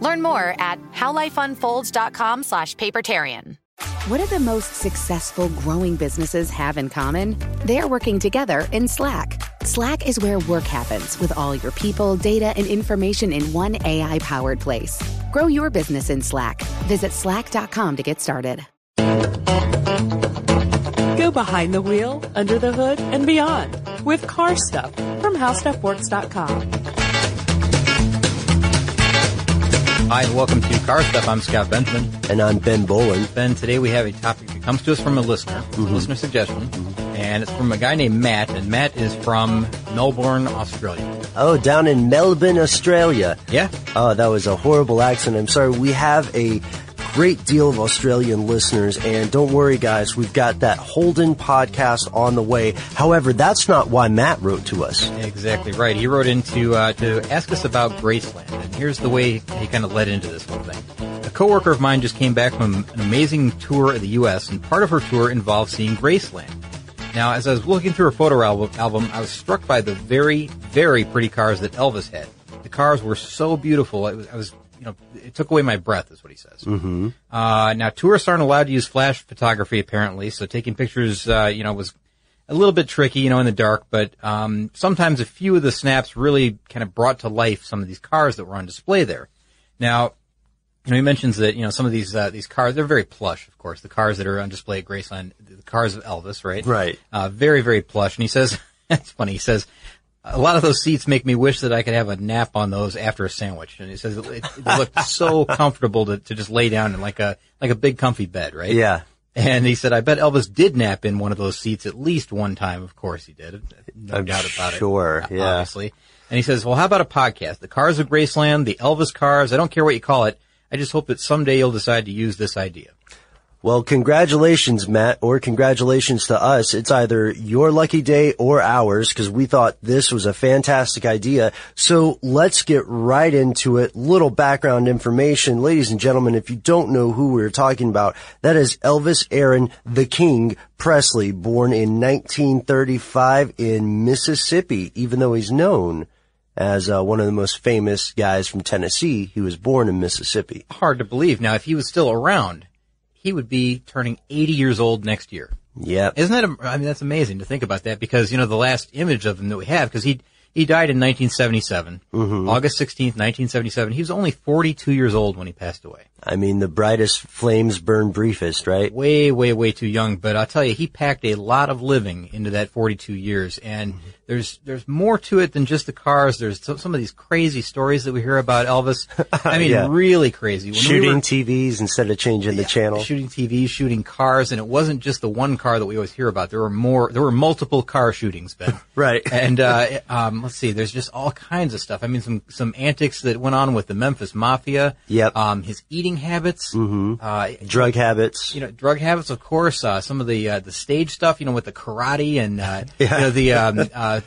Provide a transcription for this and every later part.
Learn more at howlifeunfolds.com slash papertarian. What do the most successful growing businesses have in common? They're working together in Slack. Slack is where work happens with all your people, data, and information in one AI powered place. Grow your business in Slack. Visit slack.com to get started. Go behind the wheel, under the hood, and beyond with car stuff from howstuffworks.com. Hi, and welcome to Car Stuff. I'm Scott Benjamin. And I'm Ben Bowlin. Ben, today we have a topic that comes to us from a listener, Mm-hmm. a listener suggestion, and it's from a guy named Matt, and Matt is from Melbourne, Australia. Oh, down in Melbourne, Australia. Yeah? Oh, that was a horrible accent. I'm sorry. We have a great deal of Australian listeners, and don't worry, guys. We've got that Holden podcast on the way. However, that's not why Matt wrote to us. Exactly right. He wrote in to, uh, to ask us about Graceland, and here's the way he kind of led into this whole thing. A coworker of mine just came back from an amazing tour of the U.S., and part of her tour involved seeing Graceland. Now, as I was looking through her photo album, album, I was struck by the very, very pretty cars that Elvis had. The cars were so beautiful. Was, I was, you know, it took away my breath, is what he says. Mm-hmm. Uh, now, tourists aren't allowed to use flash photography, apparently, so taking pictures, uh, you know, was a little bit tricky, you know, in the dark, but um, sometimes a few of the snaps really kind of brought to life some of these cars that were on display there. Now, you know, he mentions that you know some of these uh, these cars they're very plush, of course. The cars that are on display at Graceland, the cars of Elvis, right? Right. Uh, very very plush. And he says, it's funny. He says. A lot of those seats make me wish that I could have a nap on those after a sandwich. And he says it, it looked so comfortable to, to just lay down in like a like a big comfy bed, right? Yeah. And he said, I bet Elvis did nap in one of those seats at least one time. Of course he did. No I'm doubt about it. sure, yeah. Obviously. And he says, well, how about a podcast? The Cars of Graceland, the Elvis Cars. I don't care what you call it. I just hope that someday you'll decide to use this idea. Well, congratulations, Matt, or congratulations to us. It's either your lucky day or ours because we thought this was a fantastic idea. So let's get right into it. Little background information. Ladies and gentlemen, if you don't know who we're talking about, that is Elvis Aaron the King Presley, born in 1935 in Mississippi, even though he's known as uh, one of the most famous guys from Tennessee. He was born in Mississippi. Hard to believe. Now, if he was still around, he would be turning 80 years old next year. Yeah. Isn't that, am- I mean, that's amazing to think about that because, you know, the last image of him that we have, because he, he died in 1977, mm-hmm. August 16th, 1977. He was only 42 years old when he passed away. I mean, the brightest flames burn briefest, right? Way, way, way too young. But I'll tell you, he packed a lot of living into that 42 years. And there's, there's more to it than just the cars. There's some of these crazy stories that we hear about Elvis. I mean, Yeah. really crazy. When we Shooting were- TVs instead of changing the channel. shooting TVs, shooting cars, and it wasn't just the one car that we always hear about. There were more. There were multiple car shootings, Ben. Right. And uh, um, let's see. There's just all kinds of stuff. I mean, some some antics that went on with the Memphis Mafia. Yep. Um, his eating habits. Mm-hmm. Uh, Drug habits. you know, drug habits, of course. Uh, some of the uh, the stage stuff. You know, with the karate and uh, Yeah. you know the. Um, uh,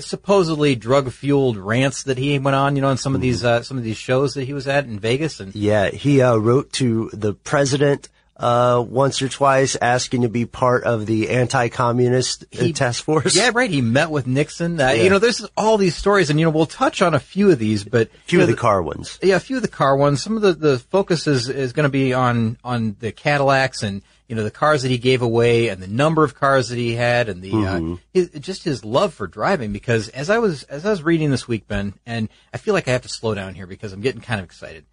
supposedly drug fueled rants that he went on, you know, in some of these uh, some of these shows that he was at in Vegas, and Yeah, he uh, wrote to the president uh, once or twice asking to be part of the anti-communist uh, He- task force. Yeah, right. He met with Nixon. Uh, Yeah. You know, there's all these stories, and you know, we'll touch on a few of these, but a few you of know, the car ones. Yeah, a few of the car ones. Some of the the focus is is going to be on on the Cadillacs and you know the cars that he gave away and the number of cars that he had and the uh, his, just his love for driving. Because as I was as I was reading this week, Ben, and I feel like I have to slow down here because I'm getting kind of excited.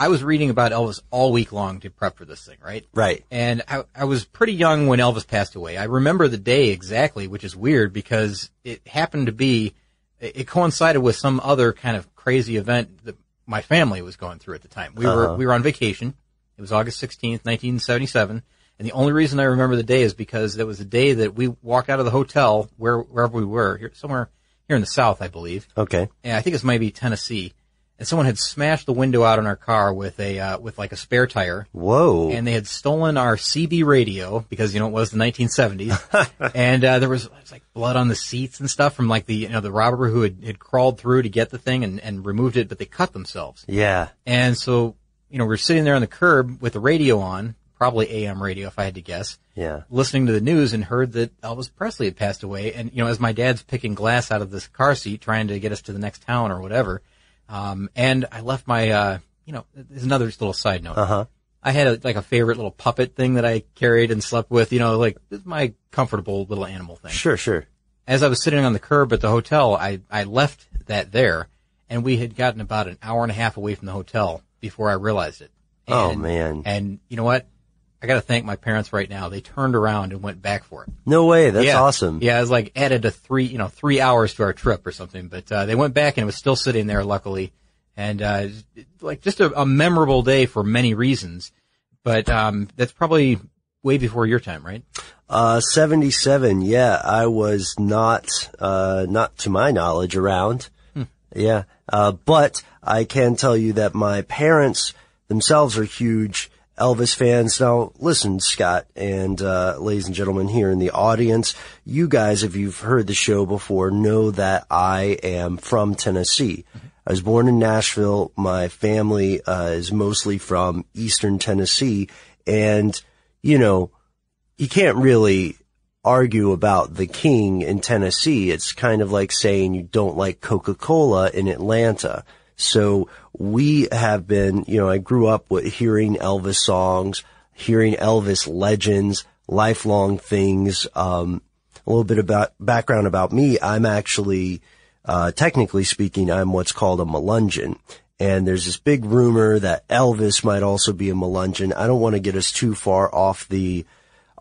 I was reading about Elvis all week long to prep for this thing, right? Right. And I, I was pretty young when Elvis passed away. I remember the day exactly, which is weird because it happened to be, it coincided with some other kind of crazy event that my family was going through at the time. We were, uh-huh. we were on vacation. It was August 16th, 1977. And the only reason I remember the day is because it was the day that we walked out of the hotel where, wherever we were, here, somewhere here in the South, I believe. Okay. And I think it's maybe Tennessee. And someone had smashed the window out on our car with a, uh, with like a spare tire. Whoa. And they had stolen our CB radio because, you know, it was the 1970s. and, uh, there was, was like blood on the seats and stuff from like the, you know, the robber who had, had crawled through to get the thing and, and removed it, but they cut themselves. yeah. And so, you know, we're sitting there on the curb with the radio on, probably AM radio if I had to guess, Yeah. listening to the news and heard that Elvis Presley had passed away. And, you know, as my dad's picking glass out of this car seat trying to get us to the next town or whatever, um, and I left my, uh, you know, there's another little side note. Uh huh. I had a, like a favorite little puppet thing that I carried and slept with, you know, like this is my comfortable little animal thing. Sure, sure. As I was sitting on the curb at the hotel, I, I left that there and we had gotten about an hour and a half away from the hotel before I realized it. Oh, man. And you know what? I got to thank my parents right now. They turned around and went back for it. No way. That's yeah. awesome. Yeah, it was like added a three, you know, three hours to our trip or something. But uh, they went back and it was still sitting there, luckily, and uh, like just a, a memorable day for many reasons. But um, that's probably way before your time, right? Uh, 77. Yeah. I was not, uh, not to my knowledge around. Yeah. Uh, but I can tell you that my parents themselves are huge Elvis fans. Now, listen, Scott and, uh, ladies and gentlemen here in the audience, you guys, if you've heard the show before, know that I am from Tennessee. I was born in Nashville. My family, uh, is mostly from Eastern Tennessee. And, you know, you can't really argue about the king in Tennessee. It's kind of like saying you don't like Coca-Cola in Atlanta. So we have been, you know, I grew up with hearing Elvis songs, hearing Elvis legends, lifelong things. Um, a little bit about background about me. I'm actually, uh, technically speaking, I'm what's called a Melungeon. And there's this big rumor that Elvis might also be a Melungeon. I don't want to get us too far off the,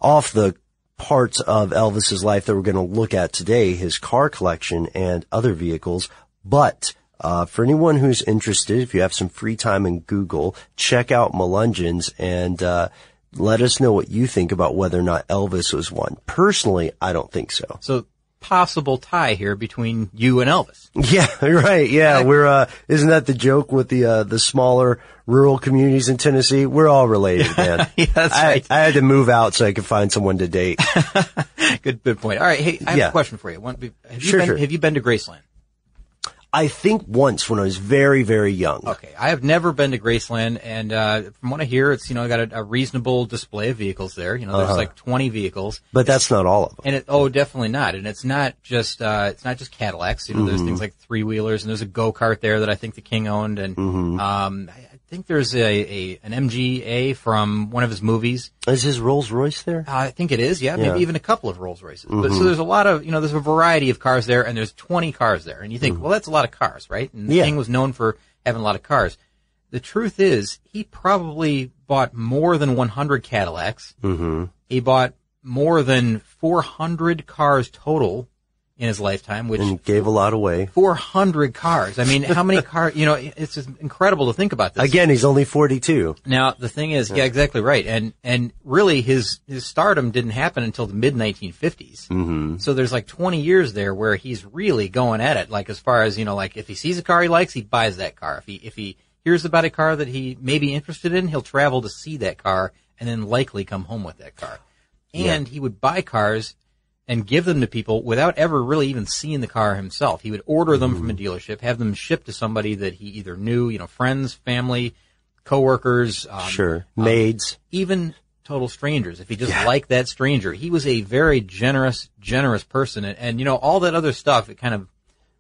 off the parts of Elvis's life that we're going to look at today, his car collection and other vehicles. But uh, for anyone who's interested, if you have some free time in Google, check out Melungeons and uh, let us know what you think about whether or not Elvis was one. Personally, I don't think so. So possible tie here between you and Elvis. Yeah, right. Yeah, we're uh isn't that the joke with the uh the smaller rural communities in Tennessee? We're all related, man. Yeah, that's I, right. I had to move out so I could find someone to date. good, good point. All right, hey, I have Yeah. a question for you. One, have you Sure, been, sure. Have you been to Graceland? I think once when I was very, very young. Okay, I have never been to Graceland, and uh, from what I hear, it's you know got a, a reasonable display of vehicles there. You know, there's Uh-huh. like 20 vehicles, But that's not all of them. and it oh definitely not, and it's not just uh, it's not just Cadillacs. You know, there's Mm-hmm. things like three wheelers, and there's a go kart there that I think the King owned, and Mm-hmm. um, I think there's a, a an MGA from one of his movies. Is his Rolls Royce there? Uh, I think it is, yeah, Yeah. Mm-hmm. maybe even a couple of Rolls Royces. But, so there's a lot of, you know, there's a variety of cars there, and there's 20 cars there, and you think, well, that's a lot of cars, right? And the Mm-hmm. Yeah. King was known for having a lot of cars. The truth is, he probably bought more than 100 Cadillacs. Mm-hmm. He bought more than 400 cars total in his lifetime, which And gave a lot away. 400 cars. I mean, how many cars? You know, it's just incredible to think about this. Again, he's only 42. Now the thing is, yeah, exactly right, and and really his his stardom didn't happen until the mid 1950s. Mm-hmm. So there's like 20 years there where he's really going at it. Like as far as you know, like if he sees a car he likes, he buys that car. If he if he hears about a car that he may be interested in, he'll travel to see that car and then likely come home with that car. And he would buy cars and give them to people without ever really even seeing the car himself. He would order them from a dealership, have them shipped to somebody that he either knew, you know, friends, family, coworkers, um, Sure. Maids. even total strangers. If he just liked that stranger, he was a very generous, generous person. And, and you know, all that other stuff, it kind of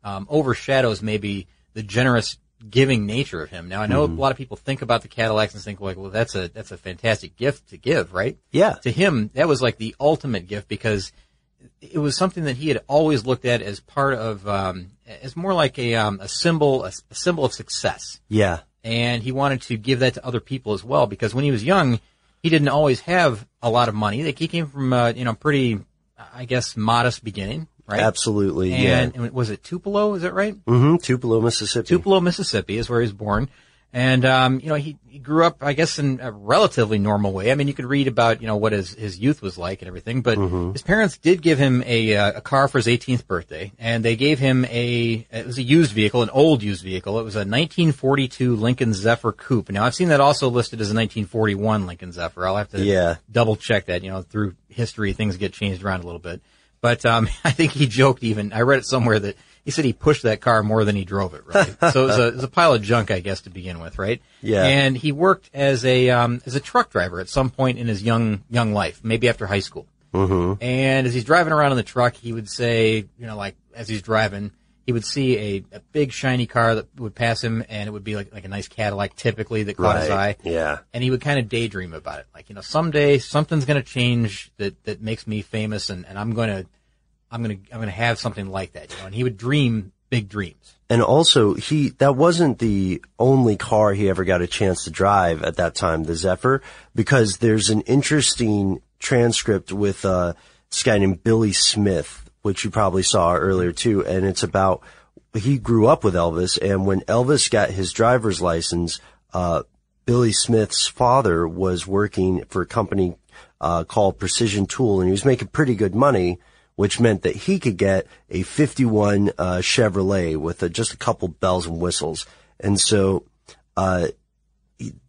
um, overshadows maybe the generous giving nature of him. Now, I know a lot of people think about the Cadillacs and think like, well, that's a that's a fantastic gift to give, right? Yeah. To him, that was like the ultimate gift because it was something that he had always looked at as part of, um, as more like a um, a symbol, a, a symbol of success. Yeah. and he wanted to give that to other people as well because when he was young, he didn't always have a lot of money. Like he came from a, you know, pretty, I guess, modest beginning, right? Absolutely, And, yeah. and was it Tupelo? Is that right? hmm Tupelo, Mississippi. Tupelo, Mississippi is where he was born. And, um, you know, he, he grew up, I guess, in a relatively normal way. I mean, you could read about, you know, what his, his youth was like and everything, but his parents did give him a, uh, a car for his 18th birthday, and they gave him a, it was a used vehicle, an old used vehicle. It was a 1942 Lincoln Zephyr Coupe. Now, I've seen that also listed as a 1941 Lincoln Zephyr. I'll have to Yeah. double check that, you know, through history, things get changed around a little bit. But, um, I think he joked even, I read it somewhere that he said he pushed that car more than he drove it, right? so it was, a, it was a pile of junk, I guess, to begin with, right? Yeah. And he worked as a, um, as a truck driver at some point in his young, young life, maybe after high school. Mm-hmm. And as he's driving around in the truck, he would say, you know, like, as he's driving, he would see a, a big shiny car that would pass him and it would be like, like a nice Cadillac typically that caught his eye Yeah. and he would kind of daydream about it. Like, you know, someday something's going to change that, that makes me famous and, and I'm going to, I'm to, I'm to have something like that, you know, and he would dream big dreams. And also, he, that wasn't the only car he ever got a chance to drive at that time, the Zephyr, because there's an interesting transcript with, uh, this guy named Billy Smith, which you probably saw earlier too, and it's about, he grew up with Elvis, and when Elvis got his driver's license, uh, Billy Smith's father was working for a company, uh, called Precision Tool, and he was making pretty good money, which meant that he could get a 51 uh, Chevrolet with a, just a couple bells and whistles. And so, uh,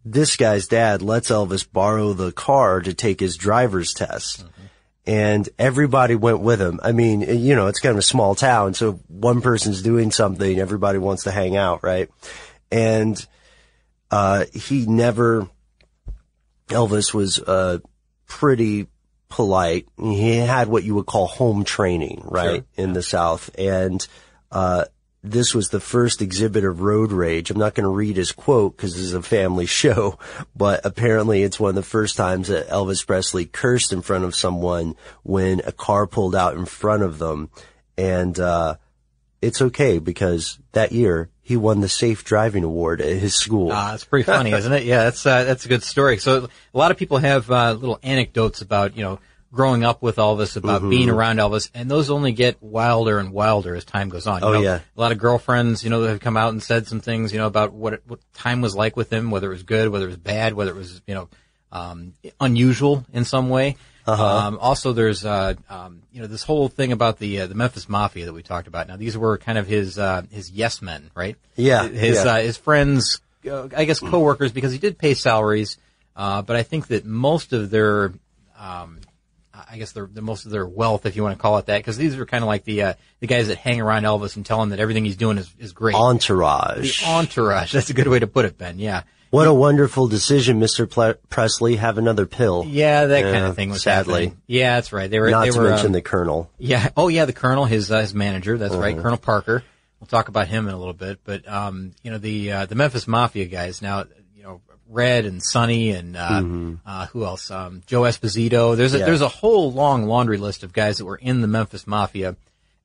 this guy's dad lets Elvis borrow the car to take his driver's test. And everybody went with him. I mean, you know, it's kind of a small town, so one person's doing something, everybody wants to hang out, right? And, uh, he never, Elvis was, uh, pretty polite. He had what you would call home training, right, in the South. And, uh, this was the first exhibit of road rage. I'm not going to read his quote because this is a family show, but apparently it's one of the first times that Elvis Presley cursed in front of someone when a car pulled out in front of them. And, uh, it's okay because that year he won the safe driving award at his school. Ah, it's pretty funny, isn't it? Yeah, that's, uh, that's a good story. So a lot of people have, uh, little anecdotes about, you know, growing up with Elvis, about Mm-hmm. being around Elvis, and those only get wilder and wilder as time goes on. You Oh, know, yeah. A lot of girlfriends, you know, that have come out and said some things, you know, about what, it, what time was like with him, whether it was good, whether it was bad, whether it was, you know, um, unusual in some way. Uh-huh. Um, also, there's uh, um, you know this whole thing about the uh, the Memphis Mafia that we talked about. Now, these were kind of his uh, his yes men, right? Yeah, his yeah. Uh, his friends, uh, I guess coworkers, because he did pay salaries. Uh, but I think that most of their, um, I guess their, the most of their wealth, if you want to call it that, because these are kind of like the uh, the guys that hang around Elvis and tell him that everything he's doing is is great. Entourage. the entourage. That's a good way to put it, Ben. Yeah. What a wonderful decision, Mr. Ple- Presley. Have another pill. Yeah, that kind of thing was sadly. happening. Yeah, that's right. They were Not they to were mention um, the colonel. Yeah. Oh, yeah. The colonel, his uh, his manager. That's right, Uh-huh. Colonel Parker. We'll talk about him in a little bit. But um, you know, the uh, the Memphis Mafia guys. Now, you know, Red and Sonny and uh, uh, who else? Um, Joe Esposito. There's a, Mm-hmm. Yeah. there's a whole long laundry list of guys that were in the Memphis Mafia.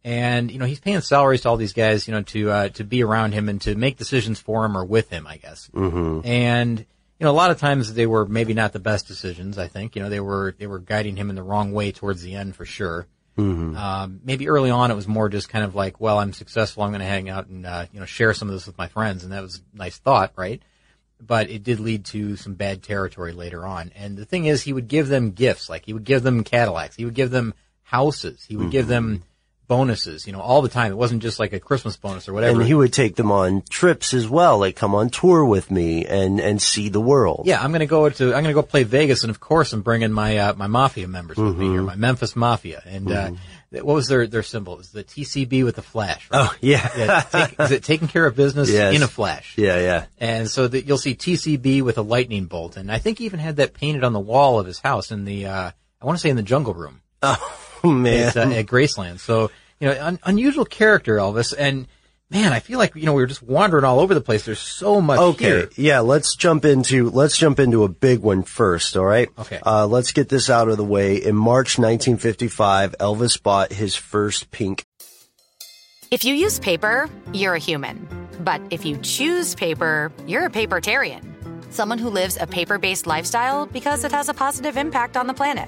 And you know he's paying salaries to all these guys, you know, to uh, to be around him and to make decisions for him or with him, I guess. Mm-hmm. And you know, a lot of times they were maybe not the best decisions. I think you know they were they were guiding him in the wrong way towards the end for sure. Um, maybe early on it was more just kind of like, well, I'm successful. I'm going to hang out and, uh, you know, share some of this with my friends. And that was a nice thought, right? But it did lead to some bad territory later on. And the thing is, he would give them gifts. Like he would give them Cadillacs. He would give them houses. He would give them bonuses, you know, all the time. It wasn't just like a Christmas bonus or whatever. And he would take them on trips as well, like come on tour with me and, and see the world. Yeah, I'm gonna go to I'm gonna go play Vegas, and of course I'm bringing my uh, my mafia members with me here, Mm-hmm. my Memphis Mafia, and uh, what was their their symbol? It was the TCB with the flash. Right? Oh, yeah. yeah, take, is it taking care of business Yes. in a flash? Yeah, yeah. And so that you'll see TCB with a lightning bolt, and I think he even had that painted on the wall of his house in the uh, I want to say in the jungle room Oh, man. at, uh, at Graceland. So you know, un- unusual character Elvis, and man, I feel like you know we were just wandering all over the place. There's so much Okay, here. yeah, let's jump into, let's jump into a big one first, alright? Okay. Uh, let's get this out of the way. In March 1955, Elvis bought his first pink If you use paper, you're a human. But if you choose paper, you're a papertarian. Someone who lives a paper based lifestyle because it has a positive impact on the planet.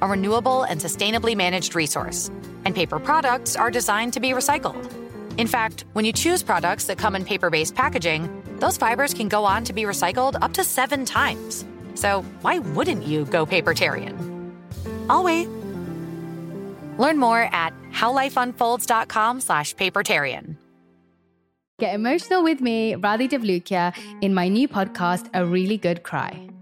a renewable and sustainably managed resource. And paper products are designed to be recycled. In fact, when you choose products that come in paper based packaging, those fibers can go on to be recycled up to seven times. So why wouldn't you go papertarian? I'll wait. Learn more at howlifeunfolds.com slash papertarian. Get emotional with me, Radhi Devlukia, in my new podcast, A Really Good Cry.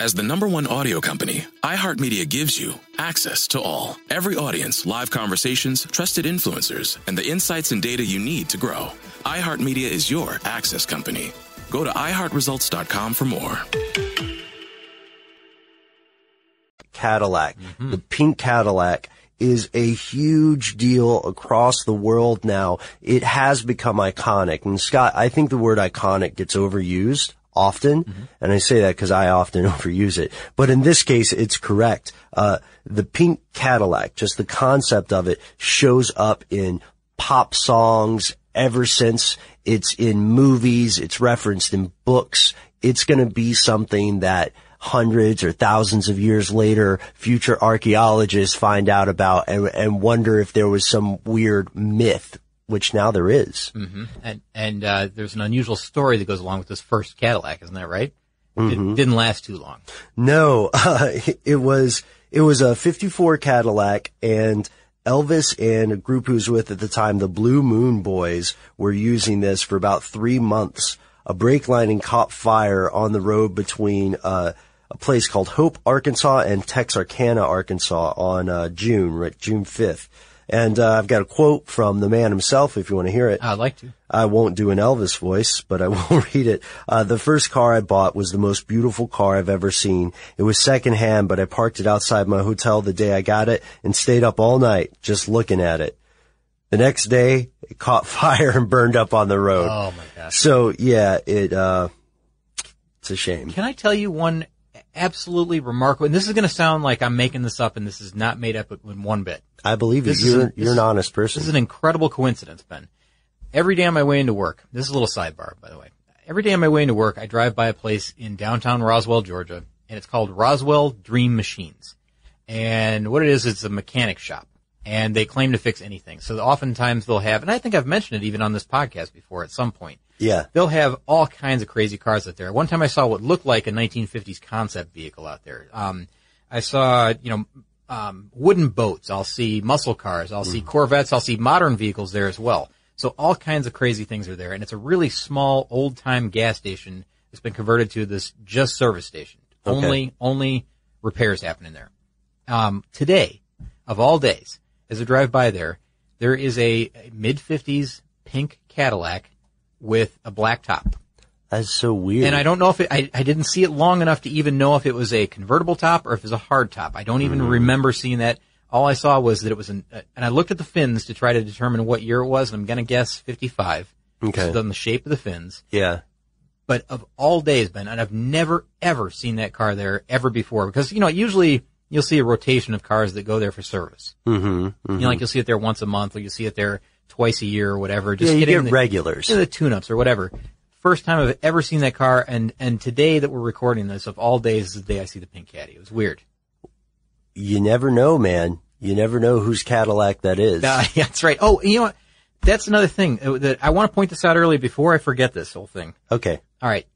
As the number one audio company, iHeartMedia gives you access to all. Every audience, live conversations, trusted influencers, and the insights and data you need to grow. iHeartMedia is your access company. Go to iHeartResults.com for more. Cadillac, mm-hmm. the pink Cadillac is a huge deal across the world now. It has become iconic. And Scott, I think the word iconic gets overused often, mm-hmm. and I say that because I often overuse it. But in this case, it's correct. Uh, the pink Cadillac, just the concept of it, shows up in pop songs ever since it's in movies, it's referenced in books. It's going to be something that hundreds or thousands of years later, future archaeologists find out about and, and wonder if there was some weird myth which now there is. Mm-hmm. And and uh, there's an unusual story that goes along with this first Cadillac, isn't that right? Mm-hmm. It didn't last too long. No, uh, it was it was a '54 Cadillac, and Elvis and a group who was with at the time, the Blue Moon Boys, were using this for about three months. A brake lining caught fire on the road between uh, a place called Hope, Arkansas, and Texarkana, Arkansas, on uh, June, right, June 5th. And uh, I've got a quote from the man himself if you want to hear it. I'd like to. I won't do an Elvis voice, but I will read it. Uh, the first car I bought was the most beautiful car I've ever seen. It was secondhand, but I parked it outside my hotel the day I got it and stayed up all night just looking at it. The next day, it caught fire and burned up on the road. Oh my gosh. So yeah, it, uh, it's a shame. Can I tell you one absolutely remarkable. And this is going to sound like I'm making this up, and this is not made up in one bit. I believe you. You're, you're an honest person. This is an incredible coincidence, Ben. Every day on my way into work, this is a little sidebar, by the way. Every day on my way into work, I drive by a place in downtown Roswell, Georgia, and it's called Roswell Dream Machines. And what it is, it's a mechanic shop. And they claim to fix anything. So oftentimes they'll have, and I think I've mentioned it even on this podcast before at some point. Yeah. They'll have all kinds of crazy cars out there. One time I saw what looked like a 1950s concept vehicle out there. Um, I saw, you know, um, wooden boats. I'll see muscle cars. I'll mm. see Corvettes. I'll see modern vehicles there as well. So all kinds of crazy things are there. And it's a really small old time gas station that's been converted to this just service station. Okay. Only, only repairs happen in there. Um, today, of all days, as I drive by there, there is a, mid 50s pink Cadillac with a black top. That's so weird. And I don't know if it, I, I didn't see it long enough to even know if it was a convertible top or if it was a hard top. I don't even mm. remember seeing that. All I saw was that it was an, uh, and I looked at the fins to try to determine what year it was, and I'm going to guess 55. Okay. on the shape of the fins. Yeah. But of all days, Ben, and I've never ever seen that car there ever before because you know usually you'll see a rotation of cars that go there for service. Mm-hmm, mm-hmm. You know, like you'll see it there once a month, or you'll see it there twice a year, or whatever. yeah, you getting get the, regulars. the tune-ups or whatever. First time I've ever seen that car, and and today that we're recording this, of all days, is the day I see the pink caddy. It was weird. You never know, man. You never know whose Cadillac that is. Uh, yeah, that's right. Oh, you know what? That's another thing that I want to point this out early before I forget this whole thing. Okay. All right.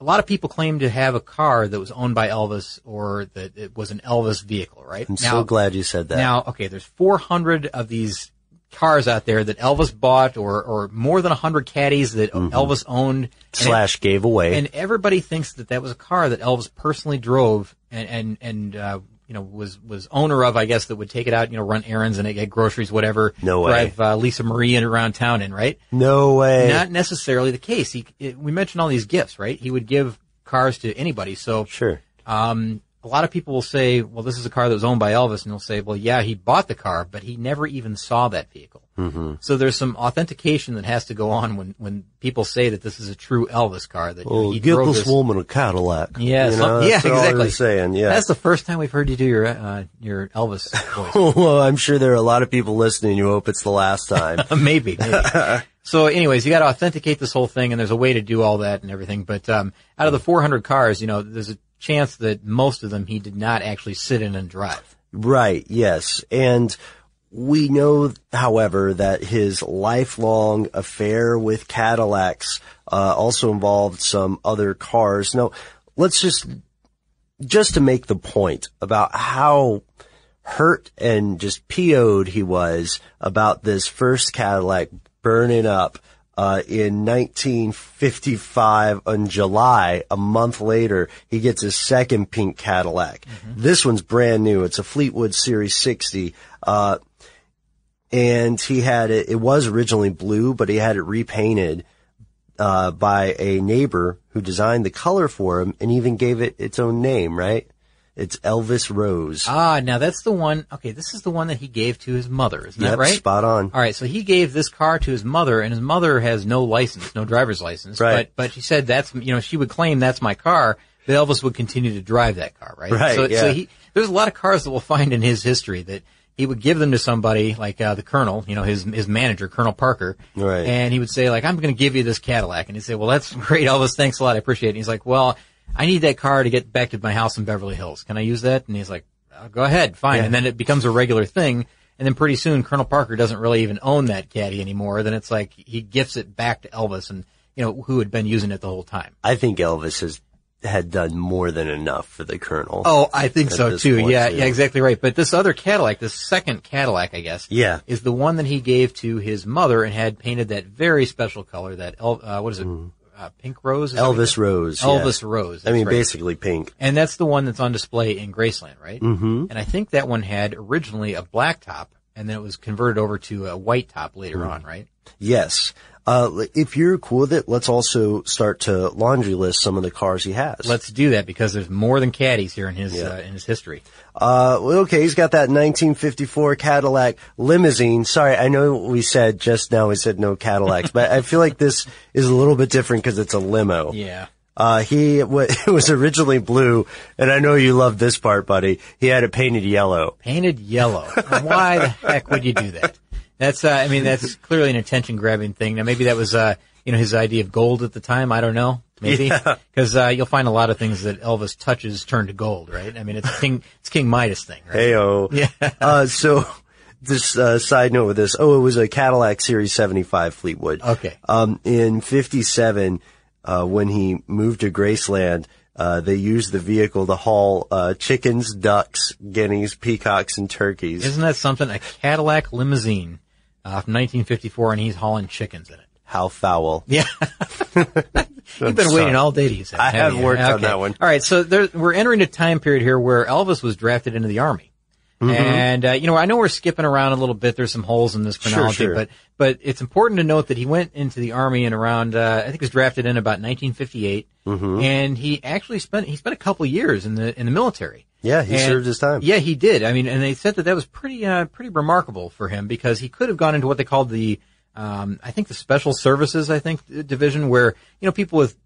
A lot of people claim to have a car that was owned by Elvis or that it was an Elvis vehicle, right? I'm so glad you said that. Now, okay, there's 400 of these cars out there that Elvis bought or, or more than 100 caddies that Elvis owned. Mm-hmm. Slash gave away. and everybody thinks that that was a car that Elvis personally drove and and and uh, you know was was owner of. I guess that would take it out, you know, run errands and get groceries, whatever. No way. Drive uh, Lisa Marie in around town in, right? no way. Not necessarily the case. He it, we mentioned all these gifts, right? He would give cars to anybody. So sure. um, a lot of people will say, well, this is a car that was owned by Elvis, and they'll say, well, yeah, he bought the car, but he never even saw that vehicle. Mm-hmm. So there's some authentication that has to go on when, when people say that this is a true Elvis car. That you know, Oh, he get drove this, this woman a Cadillac. Yeah, You know, yeah, that's exactly. saying. Yeah. That's the first time we've heard you do your uh, your Elvis voice. well, I'm sure there are a lot of people listening You hope it's the last time. maybe. maybe. so, anyways, you got to authenticate this whole thing, and there's a way to do all that and everything. But um, out of the 400 cars, you know, there's a chance that most of them he did not actually sit in and drive. Right, yes. And we know, however, that his lifelong affair with Cadillacs uh, also involved some other cars. Now, let's just, just to make the point about how hurt and just PO'd he was about this first Cadillac burning up uh, in 1955 in July, a month later, he gets his second pink Cadillac. This one's brand new. It's a Fleetwood Series 60. Uh, and he had it, it was originally blue, but he had it repainted, uh, by a neighbor who designed the color for him and even gave it its own name, right? It's Elvis Rose. Ah, now that's the one. Okay, this is the one that he gave to his mother. Isn't Yep, that right? spot on. All right, so he gave this car to his mother, and his mother has no license, no driver's license. Right. But but she said that's you know she would claim that's my car, but Elvis would continue to drive that car, right? Right, So so yeah. he there's a lot of cars that we'll find in his history that he would give them to somebody like uh, the colonel, you know, his his manager, Colonel Parker, Right. and he would say like I'm going to give you this Cadillac, and he'd say, well that's great, Elvis, thanks a lot, I appreciate it. And he's like, well. I need that car to get back to my house in Beverly Hills. Can I use that? And he's like, "Uh, go ahead, fine. And then it becomes a regular thing. And then pretty soon Colonel Parker doesn't really even own that caddy anymore. Then it's like he gifts it back to Elvis and, you know, who had been using it the whole time. I think Elvis has had done more than enough for the Colonel. Oh, I think so too. point, yeah, too. yeah, exactly right. But this other Cadillac, this second Cadillac, I guess, Yeah. is the one that he gave to his mother and had painted that very special color, that El, uh, what is it, uh, pink rose? Is that what he. Elvis? Rose. yeah. Elvis Rose. I mean, right. basically pink. And that's the one that's on display in Graceland, right? Mm-hmm. And I think that one had originally a black top, and then it was converted over to a white top later Mm. on, right? Yes. Uh, if you're cool with it, let's also start to laundry list some of the cars he has. Let's do that because there's more than caddies here in his Yeah. uh, in his history. Uh, well, okay, he's got that 1954 Cadillac limousine. Sorry, I know we said just now we said no Cadillacs, but I feel like this is a little bit different because it's a limo. Yeah. Uh, he it was originally blue, and I know you love this part, buddy. He had it painted yellow. Painted yellow. Why the heck would you do that? That's uh, I mean that's clearly an attention grabbing thing. Now maybe that was uh, you know his idea of gold at the time. I don't know. Maybe Yeah. because uh, you'll find a lot of things that Elvis touches turn to gold, right? I mean it's King it's King Midas thing, right? Heyo. Yeah. Uh, so this uh, side note with this. Oh, it was a Cadillac Series 75 Fleetwood. Okay. Um, in 57, uh, when he moved to Graceland, uh, they used the vehicle to haul, uh, chickens, ducks, guineas, peacocks, and turkeys. Isn't that something? A Cadillac limousine uh, from 1954, and he's hauling chickens in it. How foul. Yeah. You've been waiting all day to use that. I have you? worked on that one. All right, so there, we're entering a time period here where Elvis was drafted into the army. Mm-hmm. And uh, you know, I know we're skipping around a little bit. There's some holes in this Sure, chronology, sure. but but it's important to note that he went into the army in around uh, I think he was drafted in about 1958, Mm-hmm. and he actually spent he spent a couple years in the in the military. Yeah, he And- served his time. Yeah, he did. I mean, and they said that that was pretty, uh, pretty remarkable for him because he could have gone into what they called the, um, I think the special services, I think, division where, you know, people with,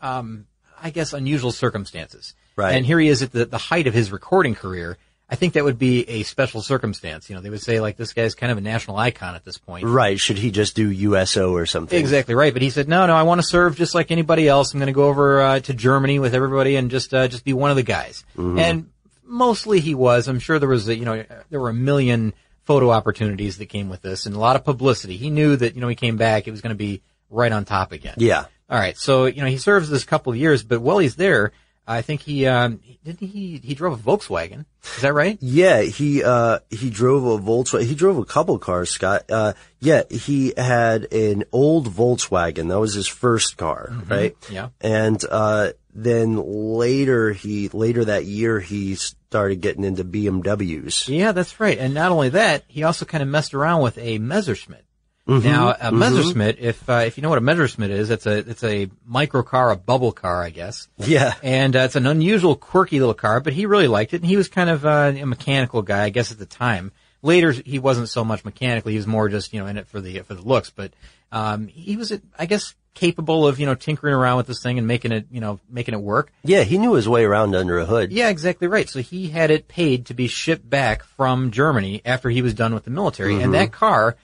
um, I guess, unusual circumstances. Right. And here he is at the, the height of his recording career. I think that would be a special circumstance. You know, they would say like this guy's kind of a national icon at this point. Right. Should he just do USO or something? Exactly right. But he said, no, no, I want to serve just like anybody else. I'm going to go over uh, to Germany with everybody and just uh, just be one of the guys. Mhm. And mostly he was. I'm sure there was, a, you know, there were a million photo opportunities that came with this and a lot of publicity. He knew that, you know, he came back, it was going to be right on top again. Yeah. All right. So, you know, he serves this couple of years, but while he's there, I think he, um, didn't he, he drove a Volkswagen. Is that right? Yeah, he uh he drove a Volkswagen. He drove a couple cars, Scott. Uh yeah, he had an old Volkswagen. That was his first car, right? Yeah. And uh then later he later that year he started getting into BMWs. Yeah, that's right. And not only that, he also kind of messed around with a Messerschmitt. Mhm, Now, a mhm. Messerschmitt, if uh, if you know what a Messerschmitt is, it's a it's a micro car, a bubble car, I guess. Yeah. And uh, it's an unusual, quirky little car, but he really liked it, and he was kind of uh, a mechanical guy, I guess, at the time. Later, he wasn't so much mechanical; he was more just you know in it for the for the looks. But um, he was, I guess, capable of you know tinkering around with this thing and making it you know making it work. Yeah, he knew his way around under a hood. Yeah, exactly right. So he had it paid to be shipped back from Germany after he was done with the military. Mhm. And that car,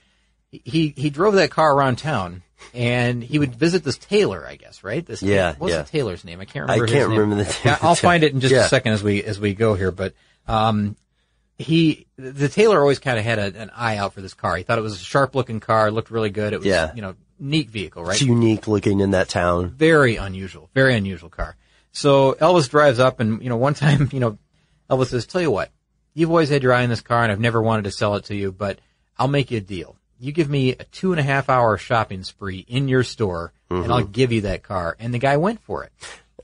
he, he drove that car around town and he would visit this tailor, I guess, right? This, Yeah, What's yeah. the tailor's name? I can't I remember his can't remember the name Yeah, of I'll find it in just Yeah. a second as we, as we go here. But, um, he, the tailor always kind of had a, an eye out for this car. He thought it was a sharp looking car, looked really good. It was, Yeah. you know, neat vehicle, right? It's unique looking in that town. Very unusual, very unusual car. So Elvis drives up and, you know, one time, you know, Elvis says, tell you what, you've always had your eye on this car and I've never wanted to sell it to you, but I'll make you a deal. You give me a two and a half hour shopping spree in your store and mm-hmm. I'll give you that car. And the guy went for it.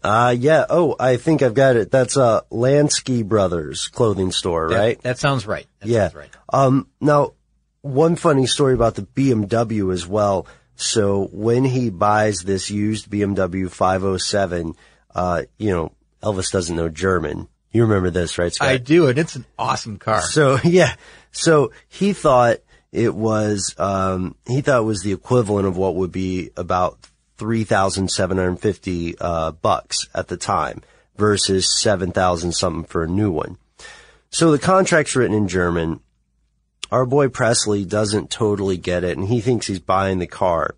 Uh yeah. Oh, I think I've got it. That's uh Lansky Brothers clothing store, That- right? That sounds right. That yeah. sounds right. Um, now, one funny story about the BMW as well. So when he buys this used BMW 507, uh, you know, Elvis doesn't know German. You remember this, right, Scott? I do, and it's an awesome car. So yeah, so he thought it was um, he thought it was the equivalent of what would be about three thousand seven hundred fifty uh, bucks at the time versus seven thousand something for a new one. So the contract's written in German. Our boy Presley doesn't totally get it, and he thinks he's buying the car.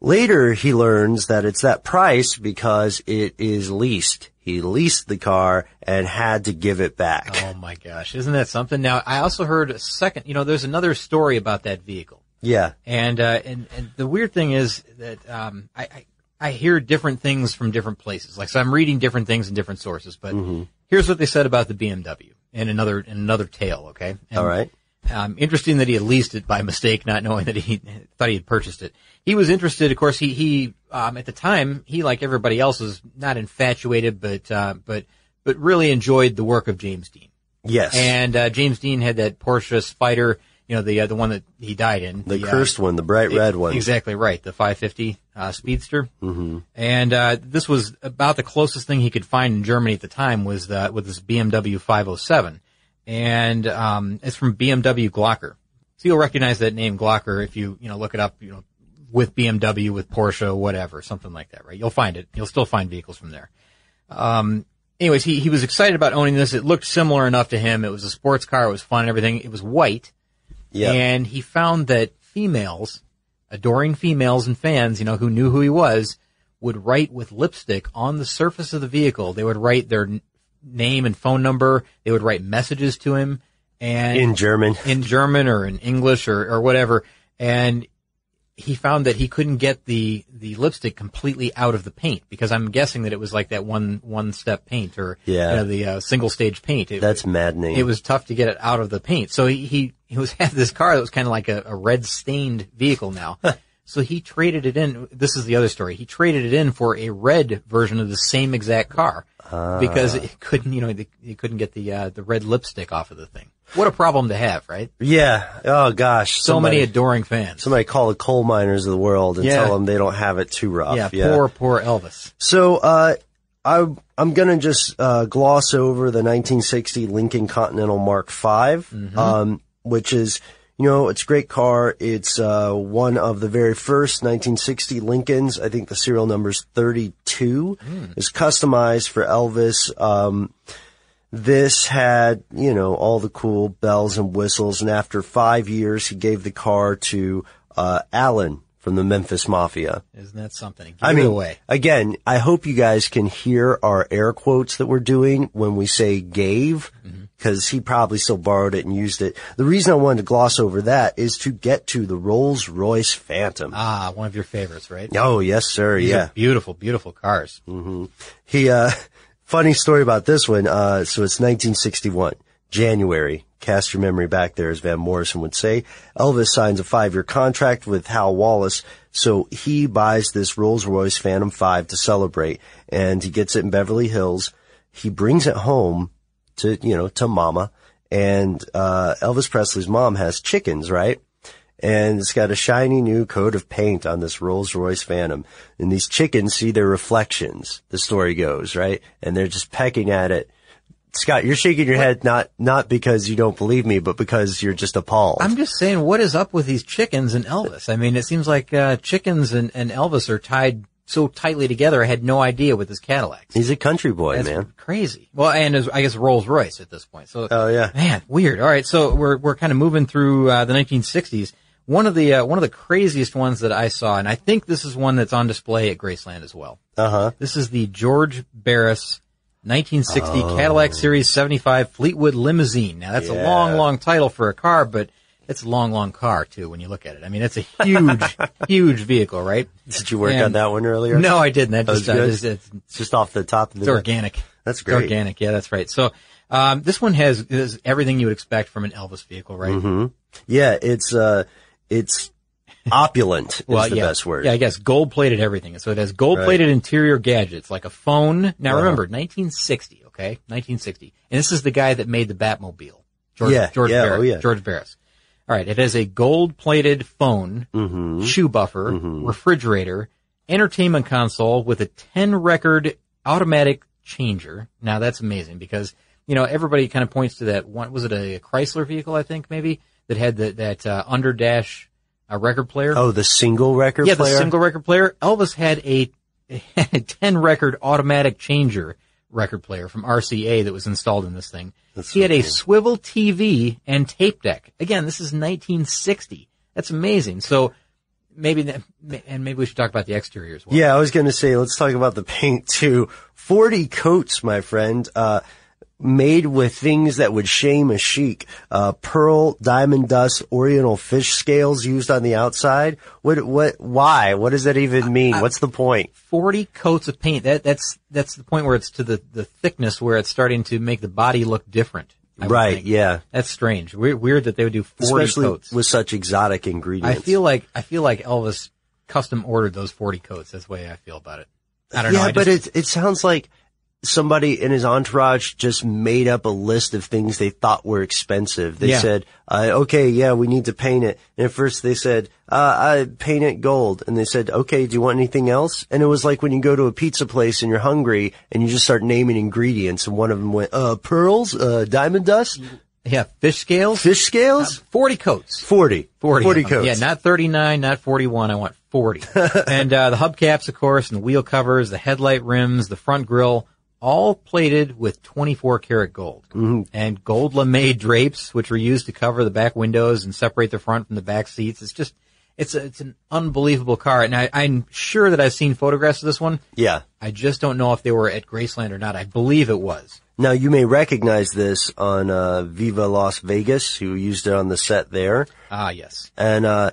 Later, he learns that it's that price because it is leased. He leased the car and had to give it back. Oh my gosh. Isn't that something? Now, I also heard a second, you know, there's another story about that vehicle. Yeah. And, uh, and, and the weird thing is that, um, I, I, I hear different things from different places. Like, so I'm reading different things in different sources, but Mm-hmm. here's what they said about the BMW in another, in another tale, okay? And, All right. Um, interesting that he had leased it by mistake, not knowing that he thought he had purchased it. He was interested, of course, he, he, um, at the time, he, like everybody else, was not infatuated, but, uh, but, but really enjoyed the work of James Dean. Yes. And, uh, James Dean had that Porsche Spyder, you know, the, uh, the one that he died in. The uh, cursed one, the bright red one. Exactly right. The 550, uh, Speedster. Mm-hmm. And, uh, this was about the closest thing he could find in Germany at the time was the, with this BMW 507. And, um, it's from BMW Glocker. So you'll recognize that name Glocker if you, you know, look it up, you know, with BMW, with Porsche, whatever, something like that, right? You'll find it. You'll still find vehicles from there. Um, anyways, he, he was excited about owning this. It looked similar enough to him. It was a sports car. It was fun and everything. It was white. Yeah. And he found that females, adoring females and fans, you know, who knew who he was, would write with lipstick on the surface of the vehicle. They would write their n- name and phone number. They would write messages to him and In German. in German or in English or, or whatever. And he found that he couldn't get the, the lipstick completely out of the paint because I'm guessing that it was like that one, one step paint or, Yeah. you know, the uh, single stage paint. It, That's maddening. it was tough to get it out of the paint. So he, he, he was had this car that was kind of like a, a red stained vehicle now. so he traded it in. This is the other story. He traded it in for a red version of the same exact car because it couldn't, you know, he couldn't get the, uh, the red lipstick off of the thing. What a problem to have, right? Yeah. Oh gosh. So Somebody- many adoring fans. Somebody call the coal miners of the world and Yeah. tell them they don't have it too rough. yeah, poor, poor Elvis. So, uh, I, I'm gonna just, uh, gloss over the 1960 Lincoln Continental Mark V, Mm-hmm. um, which is, you know, it's a great car. It's uh, one of the very first 1960 Lincolns. I think the serial number is 32. Mm. It's customized for Elvis. Um, this had, you know, all the cool bells and whistles. And after five years, he gave the car to uh, Alan from the Memphis Mafia. Isn't that something? Give I mean, away. again, I hope you guys can hear our air quotes that we're doing when we say gave, because he probably still borrowed it and used it. The reason I wanted to gloss over that is to get to the Rolls Royce Phantom. Ah, one of your favorites, right? Oh, yes, sir. These yeah. beautiful, beautiful cars. hmm He, uh, funny story about this one. Uh, so it's 1961, January. Cast your memory back there, as Van Morrison would say. Elvis signs a five-year contract with Hal Wallis. So he buys this Rolls Royce Phantom 5 to celebrate and he gets it in Beverly Hills. He brings it home to, you know, to mama and, uh, Elvis Presley's mom has chickens, right? And it's got a shiny new coat of paint on this Rolls Royce Phantom. And these chickens see their reflections, the story goes, right? And they're just pecking at it. Scott, you're shaking your head not not because you don't believe me, but because you're just appalled. I'm just saying, what is up with these chickens and Elvis? I mean, it seems like uh, chickens and, and Elvis are tied so tightly together. I had no idea with his Cadillac. He's a country boy, That's man. crazy. Well, and I guess Rolls Royce at this point. So, Oh yeah. man, weird. All right, so we're we're kind of moving through uh, the 1960s. One of the uh, one of the craziest ones that I saw, and I think this is one that's on display at Graceland as well. Uh huh. This is the George Barris 1960 Oh. Cadillac Series 75 Fleetwood Limousine. Now that's a long, long title for a car, but it's a long, long car too when you look at it. I mean, it's a huge, huge vehicle, right? Did you work And- on that one earlier? No, I didn't. That That just, uh, just- it's, It's just off the top of the it's organic. That's It's great. organic. Yeah, that's right. So, um, this one has, is everything you would expect from an Elvis vehicle, right? hmm Yeah, it's uh, it's opulent is the yeah, best word. Yeah, I guess gold plated everything. So it has gold plated interior gadgets like a phone. Now Uh-huh. remember, 1960, okay? 1960. And this is the guy that made the Batmobile. George, Yeah, George yeah, Barris. oh, yeah. George Barris. All right. It has a gold plated phone, Mm-hmm. shoe buffer, refrigerator, entertainment console with a 10 record automatic changer. Now that's amazing because, you know, everybody kind of points to that one, was it a Chrysler vehicle, I think maybe, that had the, that, uh, under dash, uh, record player? Oh, the single record yeah, player. the single record player. Elvis had a, a 10 record automatic changer record player from RCA that was installed in this thing. That's he so had a cool. swivel TV and tape deck. Again, this is 1960. That's amazing. So maybe, that, and maybe we should talk about the exterior as well. Yeah, I was going to say, let's talk about the paint too. 40 coats, my friend, uh, made with things that would shame a chic. Uh, pearl, diamond dust, oriental fish scales used on the outside. What, what, why? What does that even mean? What's the point? 40 coats of paint. That, that's, that's the point where it's to the, the thickness where it's starting to make the body look different. Right, think. yeah. That's strange. Weird, weird that they would do 40 Especially coats. with such exotic ingredients. I feel like I feel like Elvis custom ordered those forty coats. That's the way I feel about it. I don't know. yeah, but it it sounds like somebody in his entourage just made up a list of things they thought were expensive. They Yeah. said, uh, "Okay, yeah, we need to paint it." And at first they said, uh, "I paint it gold," and they said, "Okay, do you want anything else?" And it was like when you go to a pizza place and you're hungry and you just start naming ingredients, and one of them went, "Uh, pearls, uh, diamond dust, yeah, fish scales, fish scales, forty coats, 40, 40, 40 coats." Yeah, not thirty nine, not forty one. I want forty. and uh, the hubcaps, of course, and the wheel covers, the headlight rims, the front grille. All plated with 24 karat gold Mm-hmm. and gold lame drapes, which were used to cover the back windows and separate the front from the back seats. It's just, it's a, it's an unbelievable car. And I, I'm sure that I've seen photographs of this one. yeah. I just don't know if they were at Graceland or not. I believe it was. Now you may recognize this on uh, Viva Las Vegas, who used it on the set there. Ah, yes. And uh,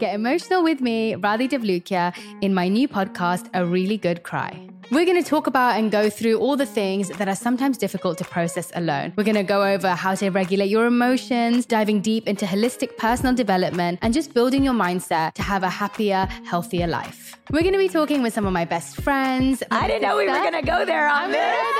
Get emotional with me, Radhi Devlukia, in my new podcast, A Really Good Cry. We're going to talk about and go through all the things that are sometimes difficult to process alone. We're going to go over how to regulate your emotions, diving deep into holistic personal development, and just building your mindset to have a happier, healthier life. We're going to be talking with some of my best friends. I didn't know we were going to go there on this.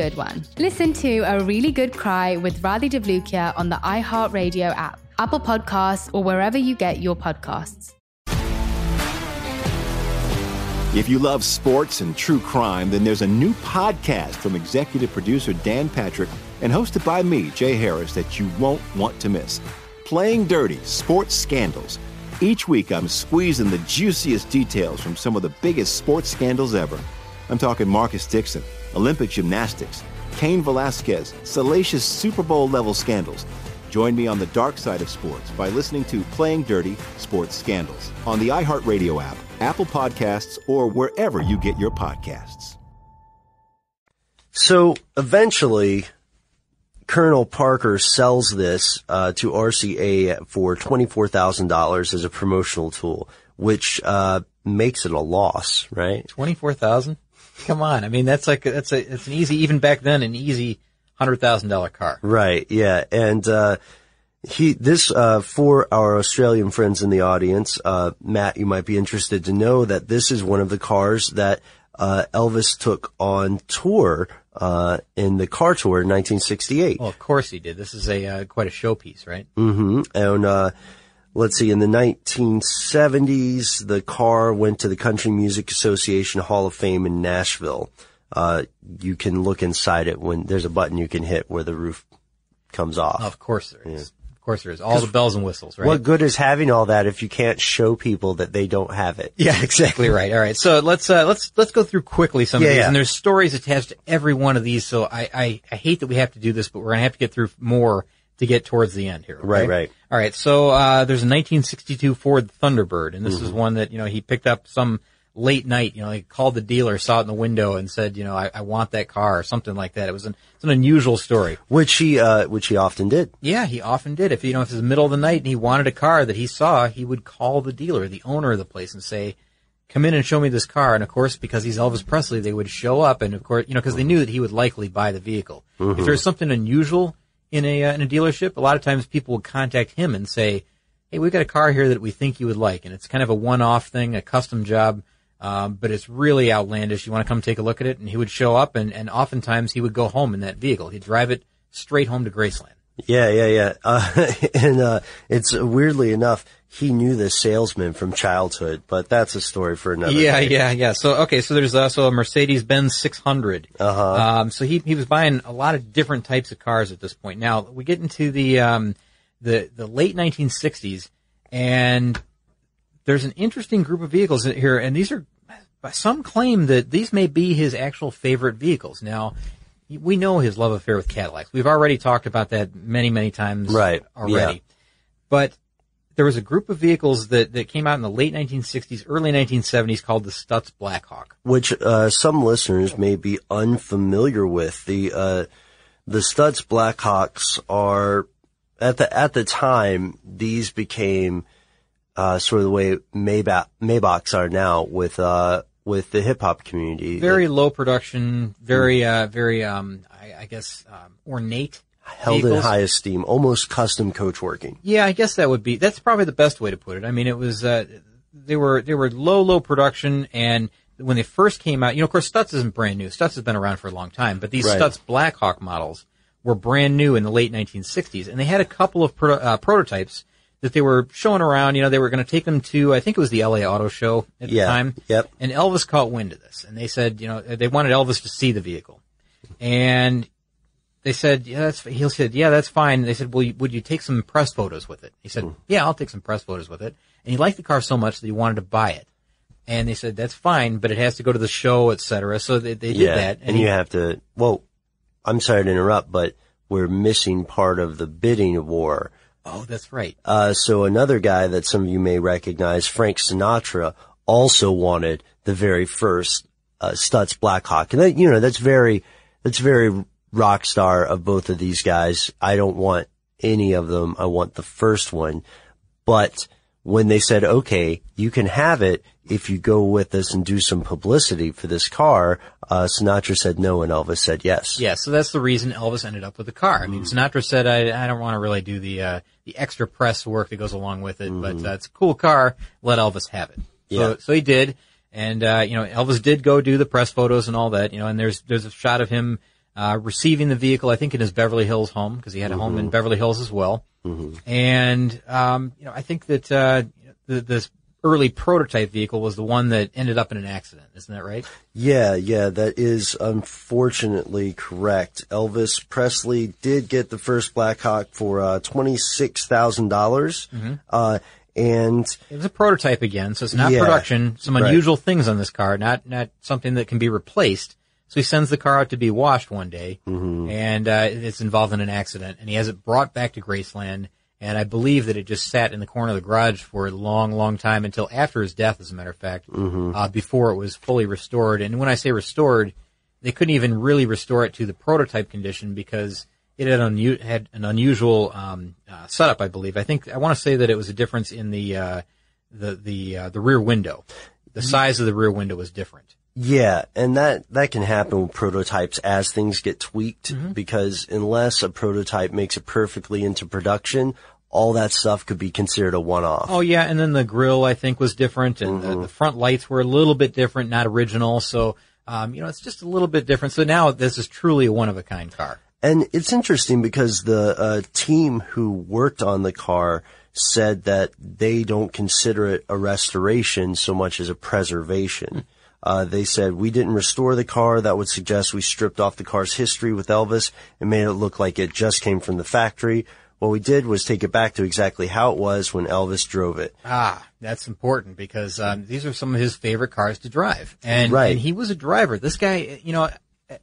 one. Listen to A Really Good Cry with Radhi Devlukia on the iHeartRadio app, Apple Podcasts, or wherever you get your podcasts. If you love sports and true crime, then there's a new podcast from executive producer Dan Patrick and hosted by me, Jay Harris, that you won't want to miss. Playing Dirty Sports Scandals. Each week, I'm squeezing the juiciest details from some of the biggest sports scandals ever. I'm talking Marcus Dixon, Olympic gymnastics, Cain Velasquez, salacious Super Bowl level scandals. Join me on the dark side of sports by listening to Playing Dirty Sports Scandals on the iHeartRadio app, Apple Podcasts, or wherever you get your podcasts. So eventually, Colonel Parker sells this uh, to RCA for $24,000 as a promotional tool, which uh, makes it a loss, right? 24000 Come on. I mean, that's like, that's a, it's an easy, even back then, an easy $100,000 car. Right. Yeah. And, uh, he, this, uh, for our Australian friends in the audience, uh, Matt, you might be interested to know that this is one of the cars that, uh, Elvis took on tour, uh, in the car tour in 1968. Well, of course he did. This is a, uh, quite a showpiece, right? Mm-hmm. And, uh, let's see, in the 1970s, the car went to the Country Music Association Hall of Fame in Nashville. Uh, you can look inside it when there's a button you can hit where the roof comes off. of course there is. Yeah. Of course there is. All the bells and whistles, right? What good is having all that if you can't show people that they don't have it? Yeah, exactly right. All right. So let's, uh, let's, let's go through quickly some yeah, of these. Yeah. And there's stories attached to every one of these. So I, I, I hate that we have to do this, but we're going to have to get through more to get towards the end here. Okay? Right, right. All right. So, uh, there's a 1962 Ford Thunderbird, and this mm-hmm. is one that, you know, he picked up some late night, you know, he called the dealer, saw it in the window and said, you know, I, I want that car or something like that. It was an, it's an unusual story. Which he, uh, which he often did. Yeah, he often did. If, you know, if it was the middle of the night and he wanted a car that he saw, he would call the dealer, the owner of the place and say, come in and show me this car. And of course, because he's Elvis Presley, they would show up and of course, you know, cause they knew that he would likely buy the vehicle. Mm-hmm. If there's something unusual, in a uh, in a dealership, a lot of times people would contact him and say, "Hey, we've got a car here that we think you would like," and it's kind of a one-off thing, a custom job, um, but it's really outlandish. You want to come take a look at it? And he would show up, and and oftentimes he would go home in that vehicle. He'd drive it straight home to Graceland. Yeah, yeah, yeah. Uh, and uh, it's weirdly enough, he knew this salesman from childhood, but that's a story for another. Yeah, day. yeah, yeah. So okay, so there's also a Mercedes Benz 600. Uh-huh. Um, so he he was buying a lot of different types of cars at this point. Now we get into the um, the the late 1960s, and there's an interesting group of vehicles here, and these are some claim that these may be his actual favorite vehicles. Now we know his love affair with Cadillacs. We've already talked about that many, many times right. already. Yeah. But there was a group of vehicles that, that came out in the late 1960s, early 1970s called the Stutz Blackhawk. Which, uh, some listeners may be unfamiliar with. The, uh, the Stutz Blackhawks are, at the, at the time, these became, uh, sort of the way Maybach, Maybachs are now with, uh, with the hip hop community. Very low production, very, uh, very, um, I, I guess, um, ornate. Held vehicles. in high esteem, almost custom coach working. Yeah, I guess that would be, that's probably the best way to put it. I mean, it was, uh, they were, they were low, low production and when they first came out, you know, of course Stutz isn't brand new. Stutz has been around for a long time, but these Right. Stutz Blackhawk models were brand new in the late 1960s, and they had a couple of pro- uh, prototypes that they were showing around. You know, they were going to take them to, I think it was the LA Auto Show at Yeah. the time. Yep. And Elvis caught wind of this, and they said, you know, they wanted Elvis to see the vehicle, and they said, yeah, that's. He said, yeah, that's fine. They said, well, you- would you take some press photos with it? He said, yeah, I'll take some press photos with it. And he liked the car so much that he wanted to buy it. And they said, that's fine, but it has to go to the show, et cetera. So they, they did yeah, that. and he- you have to. Well, I'm sorry to interrupt, but we're missing part of the bidding war. oh, that's right. Uh, so another guy that some of you may recognize, Frank Sinatra, also wanted the very first uh, Stutz Blackhawk, and that, you know that's very that's very rock star of both of these guys. I don't want any of them. I want the first one, but when they said, okay, you can have it if you go with us and do some publicity for this car, uh, Sinatra said no and Elvis said yes. Yeah, so that's the reason Elvis ended up with the car. I mean, Sinatra said, "I, I don't want to really do the uh, the extra press work that goes along with it, but uh, it's a cool car. Let Elvis have it." So, Yeah. so he did, and uh, you know, Elvis did go do the press photos and all that. You know, and there's there's a shot of him uh, receiving the vehicle, I think, in his Beverly Hills home because he had a home in Beverly Hills as well. And um, you know, I think that uh, the, this early prototype vehicle was the one that ended up in an accident. Isn't that right? Yeah, yeah, that is unfortunately correct. Elvis Presley did get the first Blackhawk for uh, twenty six dollars, uh, and It was a prototype again, so it's not Yeah. production. Some Right. unusual things on this car, not not something that can be replaced. So he sends the car out to be washed one day, Mm-hmm. and uh, it's involved in an accident, and he has it brought back to Graceland. And I believe that it just sat in the corner of the garage for a long, long time until after his death, as a matter of fact, Mm-hmm. uh, before it was fully restored. And when I say restored, they couldn't even really restore it to the prototype condition because it had, unu- had an unusual um, uh, setup. I believe. I think I want to say that it was a difference in the uh, the the uh, the rear window. The size of the rear window was different. Yeah, and that that can happen with prototypes as things get tweaked Mm-hmm. because unless a prototype makes it perfectly into production, all that stuff could be considered a one off. Oh yeah, and then the grill I think was different, and the, the front lights were a little bit different, not original. So um, you know, it's just a little bit different. So now this is truly a one of a kind car. And it's interesting because the uh, team who worked on the car said that they don't consider it a restoration so much as a preservation. Uh, they said we didn't restore the car. That would suggest we stripped off the car's history with Elvis and made it look like it just came from the factory. What we did was take it back to exactly how it was when Elvis drove it. Ah, that's important because um, these are some of his favorite cars to drive, and Right. and he was a driver. This guy, you know,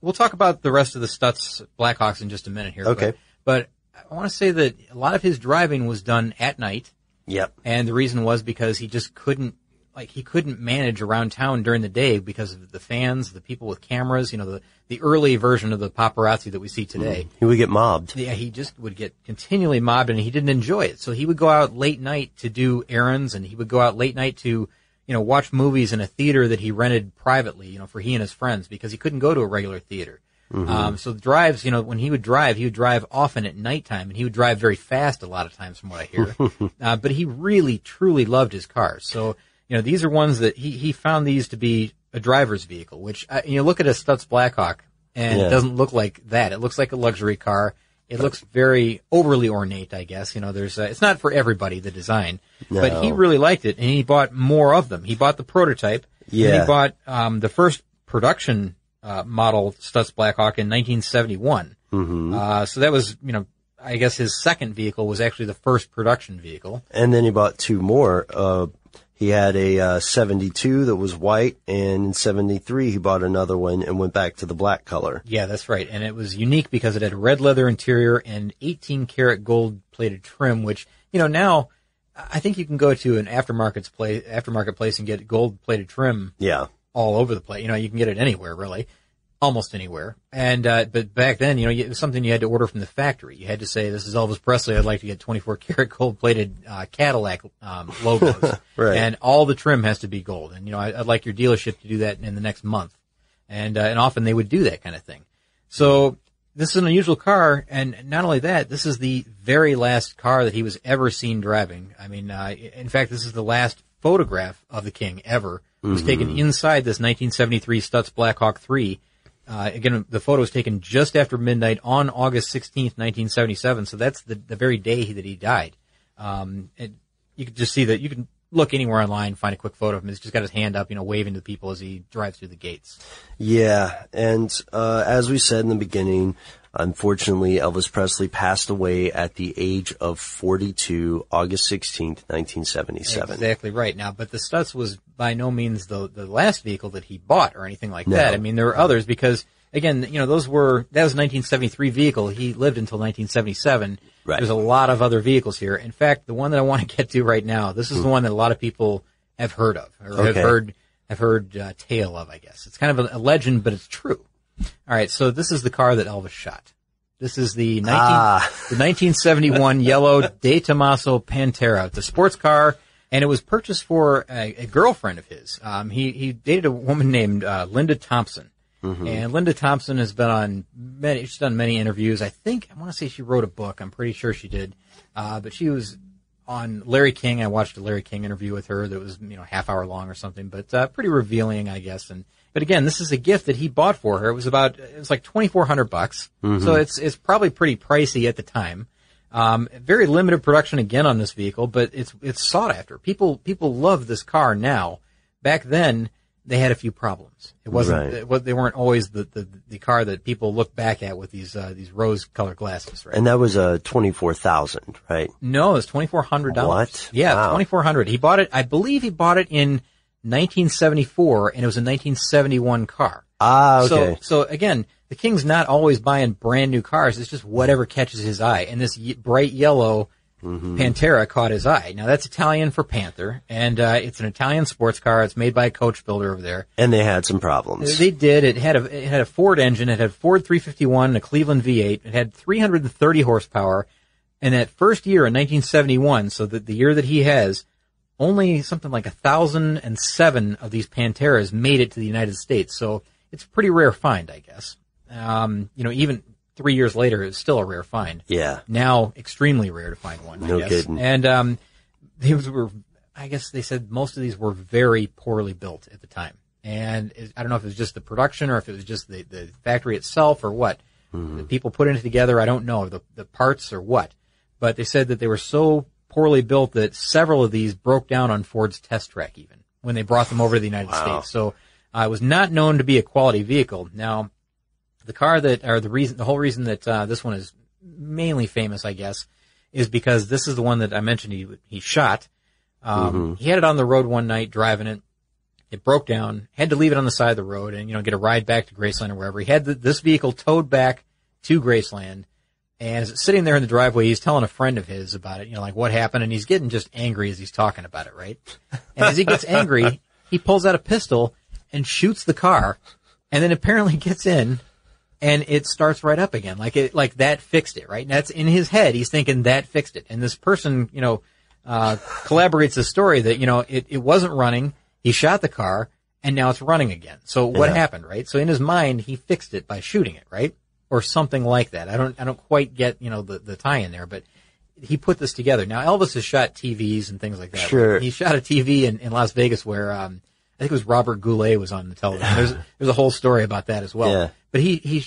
we'll talk about the rest of the Stutz Blackhawks in just a minute here. Okay. but, but I want to say that a lot of his driving was done at night, Yep. and the reason was because he just couldn't. Like he couldn't manage around town during the day because of the fans, the people with cameras, you know, the, the early version of the paparazzi that we see today. He would get mobbed. Yeah, he just would get continually mobbed and he didn't enjoy it. So he would go out late night to do errands and he would go out late night to, you know, watch movies in a theater that he rented privately, you know, for he and his friends because he couldn't go to a regular theater. Um, so the drives, you know, when he would drive, he would drive often at nighttime and he would drive very fast a lot of times from what I hear. uh, but he really, truly loved his cars. So, you know, these are ones that he, he found these to be a driver's vehicle, which, uh, you know, look at a Stutz Blackhawk and Yeah. it doesn't look like that. It looks like a luxury car. It looks very overly ornate, I guess. You know, there's, uh, it's not for everybody, the design, but he really liked it and he bought more of them. He bought the prototype. And Yeah. he bought, um, the first production, uh, model Stutz Blackhawk in 1971. Mm-hmm. Uh, so that was, you know, I guess his second vehicle was actually the first production vehicle. And then he bought two more. He had a uh, 72 that was white, and in 73 he bought another one and went back to the black color. Yeah, that's right. And it was unique because it had a red leather interior and 18 karat gold plated trim, which, you know, now I think you can go to an aftermarket place, aftermarket place and get gold plated trim Yeah. all over the place. You know, you can get it anywhere really, almost anywhere. And, uh, but back then, you know, it was something you had to order from the factory. You had to say, this is Elvis Presley. I'd like to get 24 karat gold plated, uh, Cadillac, um, logos. Right. And all the trim has to be gold. And, you know, I, I'd like your dealership to do that in the next month. And, uh, and often they would do that kind of thing. So this is an unusual car, and not only that, this is the very last car that he was ever seen driving. I mean, uh, in fact, this is the last photograph of the King ever. It was taken inside this 1973 Stutz Blackhawk 3. Uh, again, the photo was taken just after midnight on August 16th, 1977. So that's the, the very day that he died. Um, you can just see that you can look anywhere online, find a quick photo of him. He's just got his hand up, you know, waving to the people as he drives through the gates. Yeah, and uh, as we said in the beginning, unfortunately, Elvis Presley passed away at the age of 42, August 16th, 1977. Exactly right. Now, but the Stutz was by no means the the last vehicle that he bought or anything like No. that. I mean, there were others because again, you know, those were that was a 1973 vehicle. He lived until 1977. Right. There's a lot of other vehicles here. In fact, the one that I want to get to right now, this is the one that a lot of people have heard of or have heard have heard uh, tale of. I guess it's kind of a, a legend, but it's true. All right, so this is the car that Elvis shot. This is the 19, Ah. the 1971 yellow De Tomaso Pantera. It's a sports car, and it was purchased for a, a girlfriend of his. Um, he he dated a woman named uh, Linda Thompson, and Linda Thompson has been on many. She's done many interviews. I think I want to say she wrote a book. I'm pretty sure she did, uh, but she was on Larry King. I watched a Larry King interview with her that was you know half hour long or something, but uh, pretty revealing, I guess. And but again, this is a gift that he bought for her. It was about it was like twenty four hundred bucks, so it's it's probably pretty pricey at the time. Um, very limited production again on this vehicle, but it's it's sought after. People people love this car now. Back then, they had a few problems. It wasn't Right. it, they weren't always the, the the car that people look back at with these uh, these rose colored glasses, right? And that was a 24,000, right? No, it's twenty four hundred dollars. What? Yeah, Wow. twenty four hundred. He bought it. I believe he bought it in nineteen seventy four, and it was a nineteen seventy one car. Ah, okay. So, so again, the king's not always buying brand new cars. It's just whatever catches his eye. And this y- bright yellow Mm-hmm. Pantera caught his eye. Now that's Italian for Panther, and uh, it's an Italian sports car. It's made by a coach builder over there. and they had some problems. They did. It had a it had a Ford engine. It had Ford 351 and a Cleveland V8. It had 330 horsepower. And that first year in 1971, so that the year that he has, only something like a thousand and seven of these Panteras made it to the United States. So it's a pretty rare find, I guess. Um, you know, even three years later, it's still a rare find. Yeah. Now extremely rare to find one. I No guess. kidding. And um, these were, I guess they said most of these were very poorly built at the time. And it, I don't know if it was just the production or if it was just the, the factory itself or what. Mm-hmm. The people put it together, I don't know, the, the parts or what. But they said that they were so poorly built that several of these broke down on Ford's test track even when they brought them over to the United States. So uh, it was not known to be a quality vehicle. Now, the car that, or the reason, the whole reason that uh, this one is mainly famous, I guess, is because this is the one that I mentioned he he shot. Um, He had it on the road one night driving it. It broke down. Had to leave it on the side of the road and you know get a ride back to Graceland or wherever. He had the, this vehicle towed back to Graceland, and as it's sitting there in the driveway, he's telling a friend of his about it. You know, like what happened, and he's getting just angry as he's talking about it, right? And as he gets angry, he pulls out a pistol and shoots the car, and then apparently gets in and it starts right up again. Like it, like that fixed it, right? And that's in his head. He's thinking that fixed it. And this person, you know, uh, collaborates a story that, you know, it, it wasn't running. He shot the car and now it's running again. So what Yeah. happened, right? So in his mind, he fixed it by shooting it, right? Or something like that. I don't, I don't quite get, you know, the, the tie in there, but he put this together. Now Elvis has shot TVs and things like that. Sure. He shot a TV in, in Las Vegas where, um, I think it was Robert Goulet was on the television. There's, there's a whole story about that as well. Yeah. But he, he,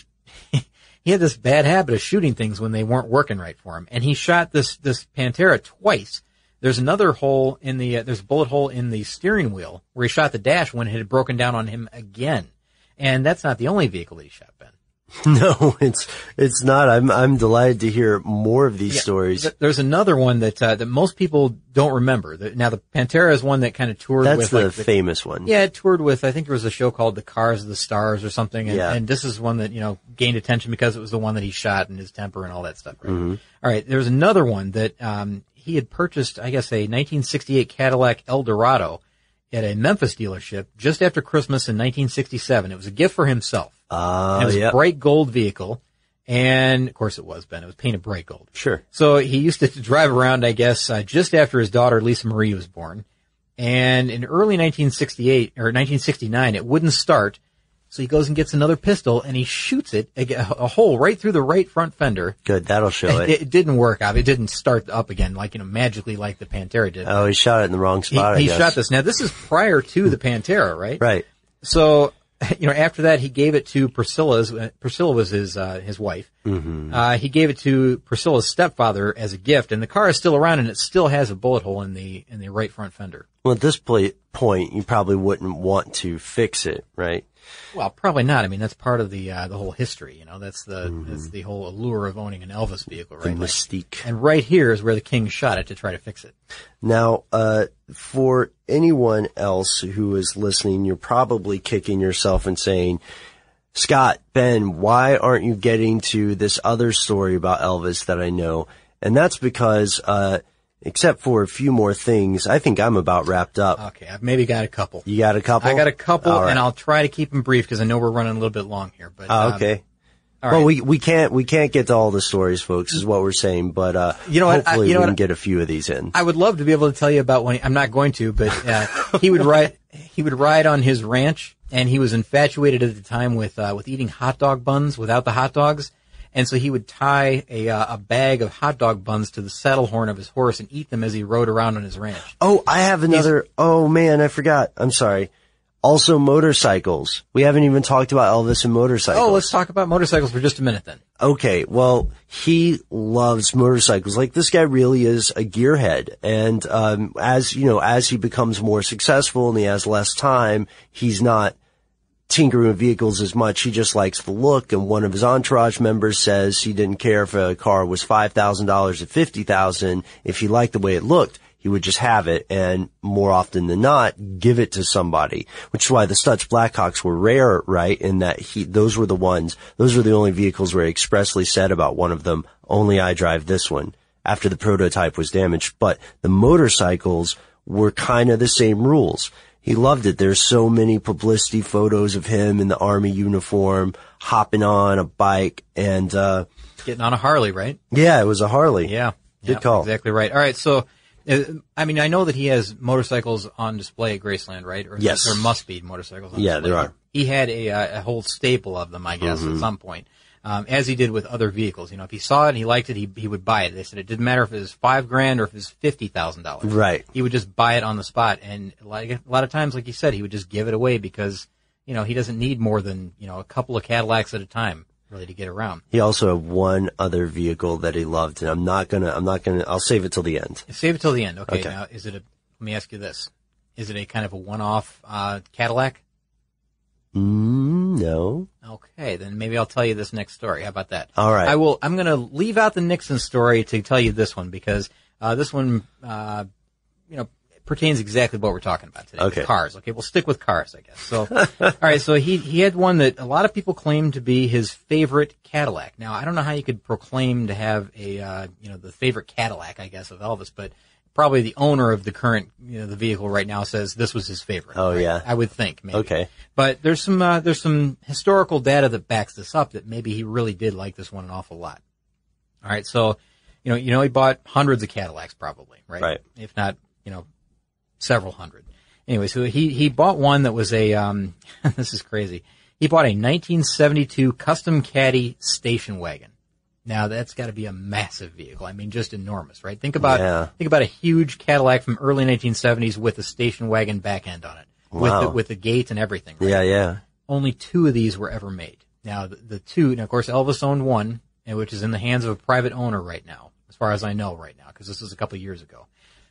he had this bad habit of shooting things when they weren't working right for him. And he shot this, this Pantera twice. There's another hole in the, uh, there's a bullet hole in the steering wheel where he shot the dash when it had broken down on him again. And that's not the only vehicle that he shot, Ben. No, it's it's not. I'm I'm delighted to hear more of these Yeah. stories. Th- There's another one that, uh, that most people don't remember. The- Now the Pantera is one that kind of toured That's with the like, famous one. Yeah, it toured with, I think there was a show called The Cars of the Stars or something. And, Yeah. and this is one that, you know, gained attention because it was the one that he shot and his temper and all that stuff. Right? Mm-hmm. All right. There's another one that, um, he had purchased, I guess, a 1968 Cadillac Eldorado at a Memphis dealership just after Christmas in 1967. It was a gift for himself. And it was yeah. a bright gold vehicle. And of course it was, Ben. It was painted bright gold. Sure. So he used to drive around, I guess, uh, just after his daughter Lisa Marie was born. And in early 1968 or 1969, it wouldn't start. So he goes and gets another pistol and he shoots it a, a hole right through the right front fender. Good. That'll show It, it. it didn't work out. It didn't start up again, like you know, magically, like the Pantera did. Oh, he shot it in the wrong he spot. He guess. shot this. Now this is prior to the Pantera, right? Right. So you know, after that, he gave it to Priscilla's. Priscilla was his uh, his wife. Mm-hmm. Uh, he gave it to Priscilla's stepfather as a gift, and the car is still around, and it still has a bullet hole in the in the right front fender. Well, at this point, you probably wouldn't want to fix it, right? Well, probably not. I mean, that's part of the uh, the whole history. You know, that's the that's the whole allure of owning an Elvis vehicle, right? Mm-hmm. The Like- mystique. and right here is where the king shot it to try to fix it. Now, uh, for anyone else who is listening, you're probably kicking yourself and saying, Scott, Ben, why aren't you getting to this other story about Elvis that I know? And that's because, uh, except for a few more things, I think I'm about wrapped up. Okay, I've maybe got a couple. You got a couple? I got a couple, right. and I'll try to keep them brief because I know we're running a little bit long here. But Oh, um, okay. well, we we can't we can't get to all the stories, folks. Is what we're saying. But uh, You know what? I- hopefully you know we what? can get a few of these in. I would love to be able to tell you about when he, I'm not going to, but uh, he would ride he would ride on his ranch, and he was infatuated at the time with uh, with eating hot dog buns without the hot dogs, and so he would tie a uh, a bag of hot dog buns to the saddle horn of his horse and eat them as he rode around on his ranch. Oh, I have another. Oh man, I forgot. I'm sorry. Also, motorcycles. We haven't even talked about Elvis and motorcycles. Oh, let's talk about motorcycles for just a minute then. Okay, well, he loves motorcycles. Like this guy really is a gearhead, and um, as you know, as he becomes more successful and he has less time, he's not tinkering with vehicles as much. He just likes the look. And one of his entourage members says he didn't care if a car was five thousand dollars or fifty thousand. If he liked the way it looked, he would just have it, and more often than not, give it to somebody. Which is why the Stutz Blackhawks were rare, right? In that he, those were the ones, those were the only vehicles where he expressly said about one of them, "Only I drive this one." After the prototype was damaged, but the motorcycles were kind of the same rules. He loved it. There's so many publicity photos of him in the army uniform, hopping on a bike, and uh, Getting on a Harley, right? yeah, it was a Harley. Yeah. Good Yeah, call. Exactly right. All right. So, uh, I mean, I know that he has motorcycles on display at Graceland, right? Or Yes. There must be motorcycles on Yeah, display. there are. He had a, uh, a whole staple of them, I guess, Mhm. at some point. Um, as he did with other vehicles. You know, if he saw it and he liked it, he, he would buy it. They said it didn't matter if it was five grand or if it was fifty thousand dollars. Right. He would just buy it on the spot. And like, a lot of times, like you said, he would just give it away because, you know, he doesn't need more than, you know, a couple of Cadillacs at a time really to get around. He also had one other vehicle that he loved, and I'm not gonna, I'm not gonna, I'll save it till the end. Save it till the end. Okay. Okay. Now, is it a? Let me ask you this: Is it a kind of a one-off uh, Cadillac? Mm, no. Okay, then maybe I'll tell you this next story. How about that? All right. I will. I'm going to leave out the Nixon story to tell you this one because uh, this one, uh, you know, pertains exactly to what we're talking about today. Okay. Cars. Okay, we'll stick with cars, I guess. So, all right. So he he had one that a lot of people claim to be his favorite Cadillac. Now, I don't know how you could proclaim to have a uh, you know the favorite Cadillac, I guess, of Elvis, but probably the owner of the current you know the vehicle right now says this was his favorite. Oh right? yeah. I would think. Maybe. Okay. But there's some uh, there's some historical data that backs this up that maybe he really did like this one an awful lot. All right, so you know you know he bought hundreds of Cadillacs probably, right? Right. If not, you know, several hundred. Anyway, so he he bought one that was a um this is crazy. He bought a 1972 custom caddy station wagon. Now that's got to be a massive vehicle. I mean, just enormous, right? Think about Yeah. think about a huge Cadillac from early 1970s with a station wagon back end on it, with the, with the gate and everything. right? Yeah, yeah. only two of these were ever made. Now, the, the two, and of course, Elvis owned one, and which is in the hands of a private owner right now, as far as I know right now, because this was a couple of years ago.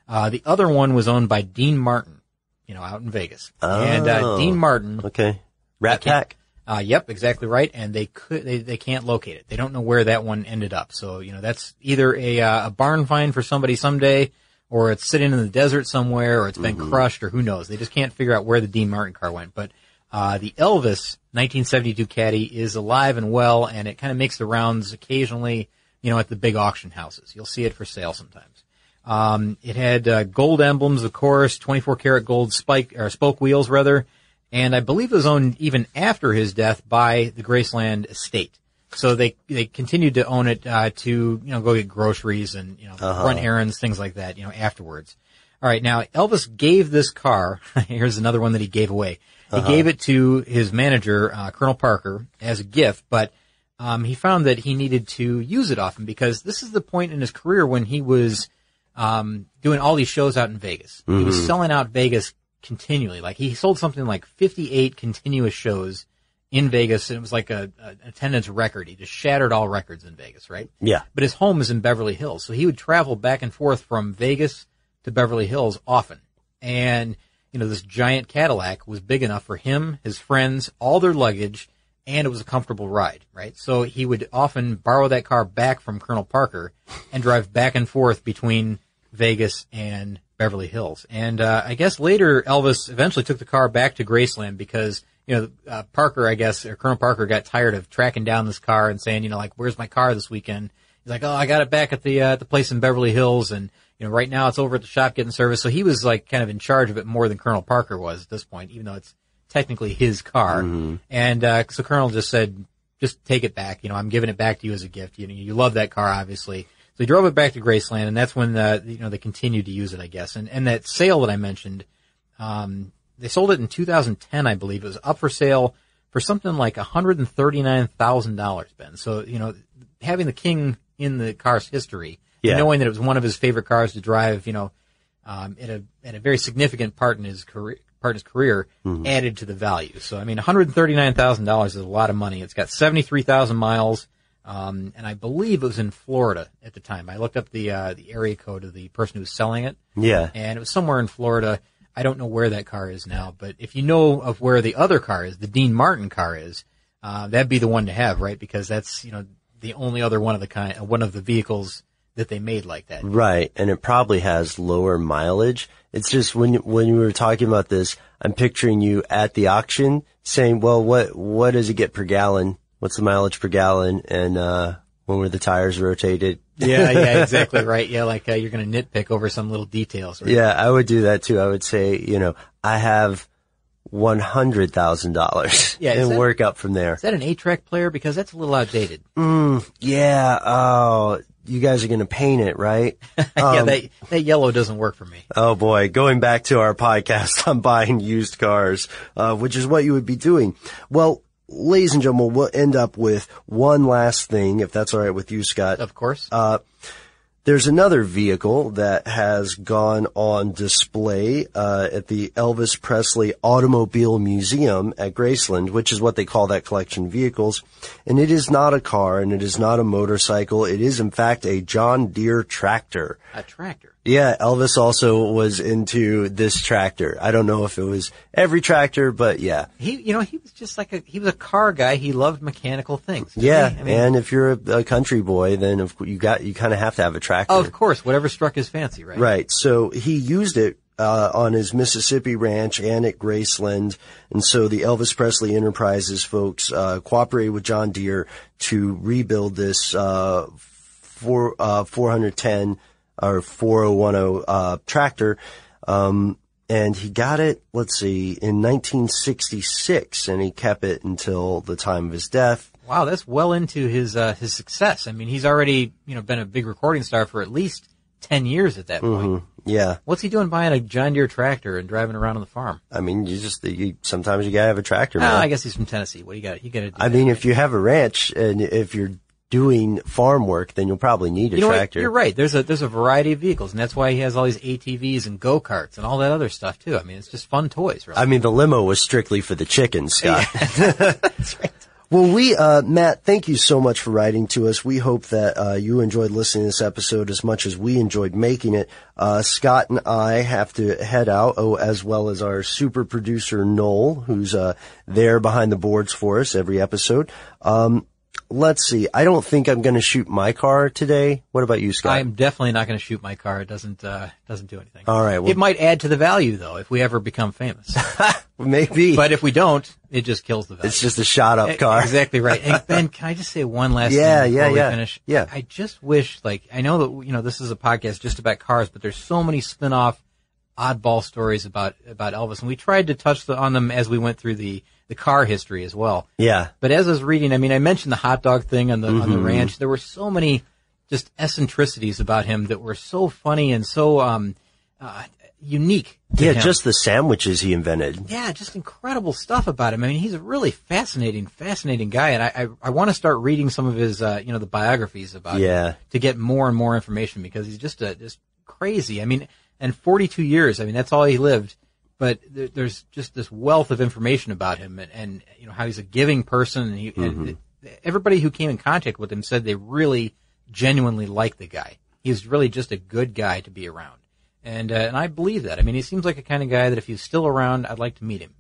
Uh, the other one was owned by Dean Martin, you know, out in Vegas. And, uh, Oh. Dean Martin. Okay. Rat Pack. Uh, yep, exactly right. And they could, they, they can't locate it. They don't know where that one ended up. So, you know, that's either a, uh, a barn find for somebody someday, or it's sitting in the desert somewhere, or it's been crushed, or who knows. They just can't figure out where the Dean Martin car went. But, uh, the Elvis 1972 Caddy is alive and well, and it kind of makes the rounds occasionally, you know, at the big auction houses. You'll see it for sale sometimes. Um, it had uh, gold emblems, of course, 24 karat gold spike or spoke wheels rather, and I believe it was owned even after his death by the Graceland estate. So they they continued to own it uh, to you know go get groceries and you know Uh-huh. run errands, things like that. You know afterwards. All right, now Elvis gave this car. here's another one that he gave away. He Uh-huh. gave it to his manager, uh, Colonel Parker, as a gift, but um, he found that he needed to use it often because this is the point in his career when he was um, doing all these shows out in Vegas. He was Mhm. selling out Vegas continually. Like he sold something like 58 continuous shows in Vegas, and it was like a, a attendance record. He just shattered all records in Vegas, right? Yeah. But his home is in Beverly Hills, so he would travel back and forth from Vegas to Beverly Hills often. And you know, this giant Cadillac was big enough for him, his friends, all their luggage, and it was a comfortable ride, right? So he would often borrow that car back from Colonel Parker and drive back and forth between Vegas and Beverly Hills. And uh, I guess later Elvis eventually took the car back to Graceland because you know uh, Parker, I guess, or Colonel Parker got tired of tracking down this car and saying, you know, like, where's my car this weekend? He's like, oh, I got it back at the uh, the place in Beverly Hills, and you know, right now it's over at the shop getting service. So he was like kind of in charge of it more than Colonel Parker was at this point, even though it's technically his car. Mm-hmm. And uh, so Colonel just said, just take it back. You know, I'm giving it back to you as a gift. You know, you love that car, obviously. So he drove it back to Graceland, and that's when uh, you know they continued to use it, I guess. And and that sale that I mentioned, um, they sold it in 2010, I believe. It was up for sale for something like 139 thousand dollars, Ben. So you know, having the King in the car's history, Yeah. knowing that it was one of his favorite cars to drive, you know, um, at a at a very significant part in his career, part his career, Mhm. added to the value. So I mean, one hundred thirty nine thousand dollars is a lot of money. It's got seventy three thousand miles, um, and I believe it was in Florida at the time. I looked up the uh, the area code of the person who was selling it. Yeah. and it was somewhere in Florida. I don't know where that car is now, but if you know of where the other car is, the Dean Martin car is, uh, that'd be the one to have, right? Because that's you know the only other one of the kind, uh, one of the vehicles that they made like that. Right, and it probably has lower mileage. It's just when when you were talking about this, I'm picturing you at the auction saying, "Well, what what does it get per gallon? What's the mileage per gallon? And uh, when were the tires rotated?" yeah, yeah, exactly right. Yeah, like uh, you're going to nitpick over some little details. Right? Yeah, I would do that too. I would say, you know, I have one hundred thousand dollars, Yeah, and that- work up from there. Is that an eight-track player? Because that's a little outdated. Mm, yeah. Oh, you guys are gonna paint it, right? yeah, Um, that that yellow doesn't work for me. Oh boy, going back to our podcast on buying used cars, uh, which is what you would be doing. Well, ladies and gentlemen, we'll end up with one last thing, if that's all right with you, Scott. Of course. Uh, there's another vehicle that has gone on display uh, at the Elvis Presley Automobile Museum at Graceland, which is what they call that collection of vehicles. And it is not a car and it is not a motorcycle. It is in fact a John Deere tractor. A tractor. Yeah, Elvis also was into this tractor. I don't know if it was every tractor, but yeah. He, you know, he was just like a he was a car guy. He loved mechanical things. Yeah. I mean, and if you're a, a country boy, then of, you got you kind of have to have a tractor. of course, whatever struck his fancy, right? Right. So he used it uh, on his Mississippi ranch and at Graceland, and so the Elvis Presley Enterprises folks uh, cooperated with John Deere to rebuild this uh, four uh, 410 or 4010 uh, tractor. Um, and he got it, let's see, in 1966, and he kept it until the time of his death. Wow, that's well into his uh, his success. I mean, he's already you know been a big recording star for at least ten years at that point. Mhm. Yeah. What's he doing buying a John Deere tractor and driving around on the farm? I mean, you just, you, sometimes you gotta have a tractor, Oh, man. I guess he's from Tennessee. What do you got? You got to. I mean, if you have a ranch and if you're doing farm work, then you'll probably need a you know tractor. What? You're right. There's a there's a variety of vehicles, and that's why he has all these ATVs and go karts and all that other stuff too. I mean, it's just fun toys, right? I mean, the limo was strictly for the chickens, Scott. That's right. Well, we, uh, Matt, thank you so much for writing to us. We hope that uh, you enjoyed listening to this episode as much as we enjoyed making it. Uh, Scott and I have to head out, oh, as well as our super producer Noel, who's uh, there behind the boards for us every episode. Um, let's see. I don't think I'm going to shoot my car today. What about you, Scott? I'm definitely not going to shoot my car. It doesn't uh, doesn't do anything. All right. Well, it might add to the value though if we ever become famous. maybe. But if we don't, it just kills the value. It's just a shot up car. Exactly right. Hey, Ben, can I just say one last Yeah, thing yeah, before yeah. we finish? Yeah. I just wish, like, I know that, you know, this is a podcast just about cars, but there's so many spin-off oddball stories about, about Elvis. And we tried to touch the, on them as we went through the, the car history as well. Yeah. But as I was reading, I mean, I mentioned the hot dog thing on the, on the Mhm. ranch. There were so many just eccentricities about him that were so funny and so, um, uh, unique. Yeah, him. just the sandwiches he invented. Yeah, just incredible stuff about him. I mean, he's a really fascinating, fascinating guy, and I, I, I want to start reading some of his, uh, you know, the biographies about Yeah. him to get more and more information because he's just a, just crazy. I mean, and 42 years. I mean, that's all he lived. But there, there's just this wealth of information about him and, and you know how he's a giving person and, he, Mm-hmm. and everybody who came in contact with him said they really genuinely like the guy. He's really just a good guy to be around. And uh, and I believe that. I mean, he seems like a kind of guy that if he's still around, I'd like to meet him.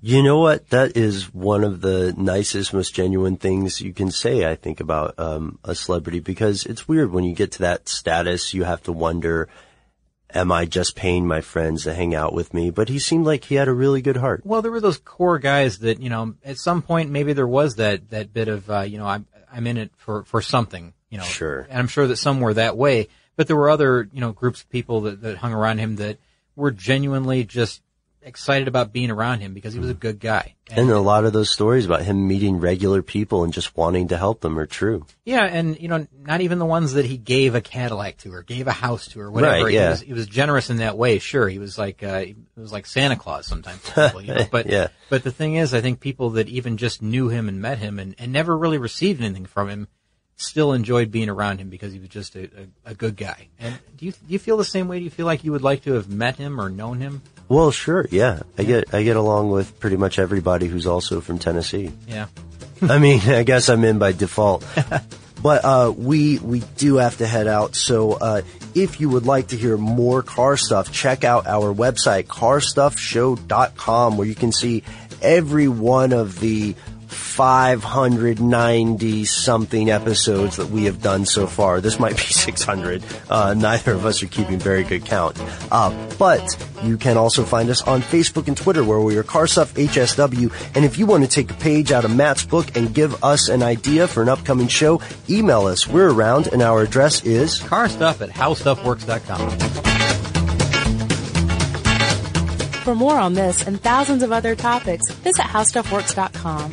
You know what? That is one of the nicest, most genuine things you can say, I think, about um, a celebrity because it's weird when you get to that status, you have to wonder, am I just paying my friends to hang out with me? But he seemed like he had a really good heart. Well, there were those core guys that you know at some point maybe there was that that bit of uh, you know I'm I'm in it for for something you know Sure. and I'm sure that some were that way but there were other you know groups of people that, that hung around him that were genuinely just excited about being around him because he was a good guy And a lot of those stories about him meeting regular people and just wanting to help them are true. yeah and you know not even the ones that he gave a Cadillac to or gave a house to or whatever Right, he yeah. was he was generous in that way sure he was like uh, he was like Santa Claus sometimes people, you know? but Yeah. But the thing is, I think people that even just knew him and met him and, and never really received anything from him still enjoyed being around him because he was just a, a, a good guy. And do you do you feel the same way? Do you feel like you would like to have met him or known him? Well, sure, yeah. I get I get along with pretty much everybody who's also from Tennessee. Yeah. I mean, I guess I'm in by default. But uh, we we do have to head out. So uh, if you would like to hear more car stuff, check out our website carstuffshow.com, where you can see every one of the 590 something episodes that we have done so far. This might be 600. Uh, neither of us are keeping very good count. Uh, but you can also find us on Facebook and Twitter where we are Car Stuff HSW. And if you want to take a page out of Matt's book and give us an idea for an upcoming show, email us. We're around and our address is carstuff at howstuffworks.com. For more on this and thousands of other topics, visit howstuffworks.com.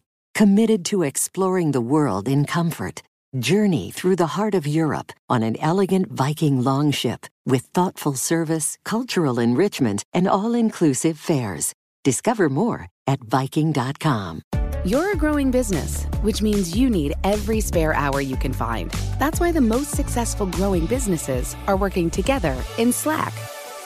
committed to exploring the world in comfort. Journey through the heart of Europe on an elegant Viking longship with thoughtful service, cultural enrichment, and all inclusive fares. Discover more at Viking.com. You're a growing business, which means you need every spare hour you can find. That's why the most successful growing businesses are working together in Slack.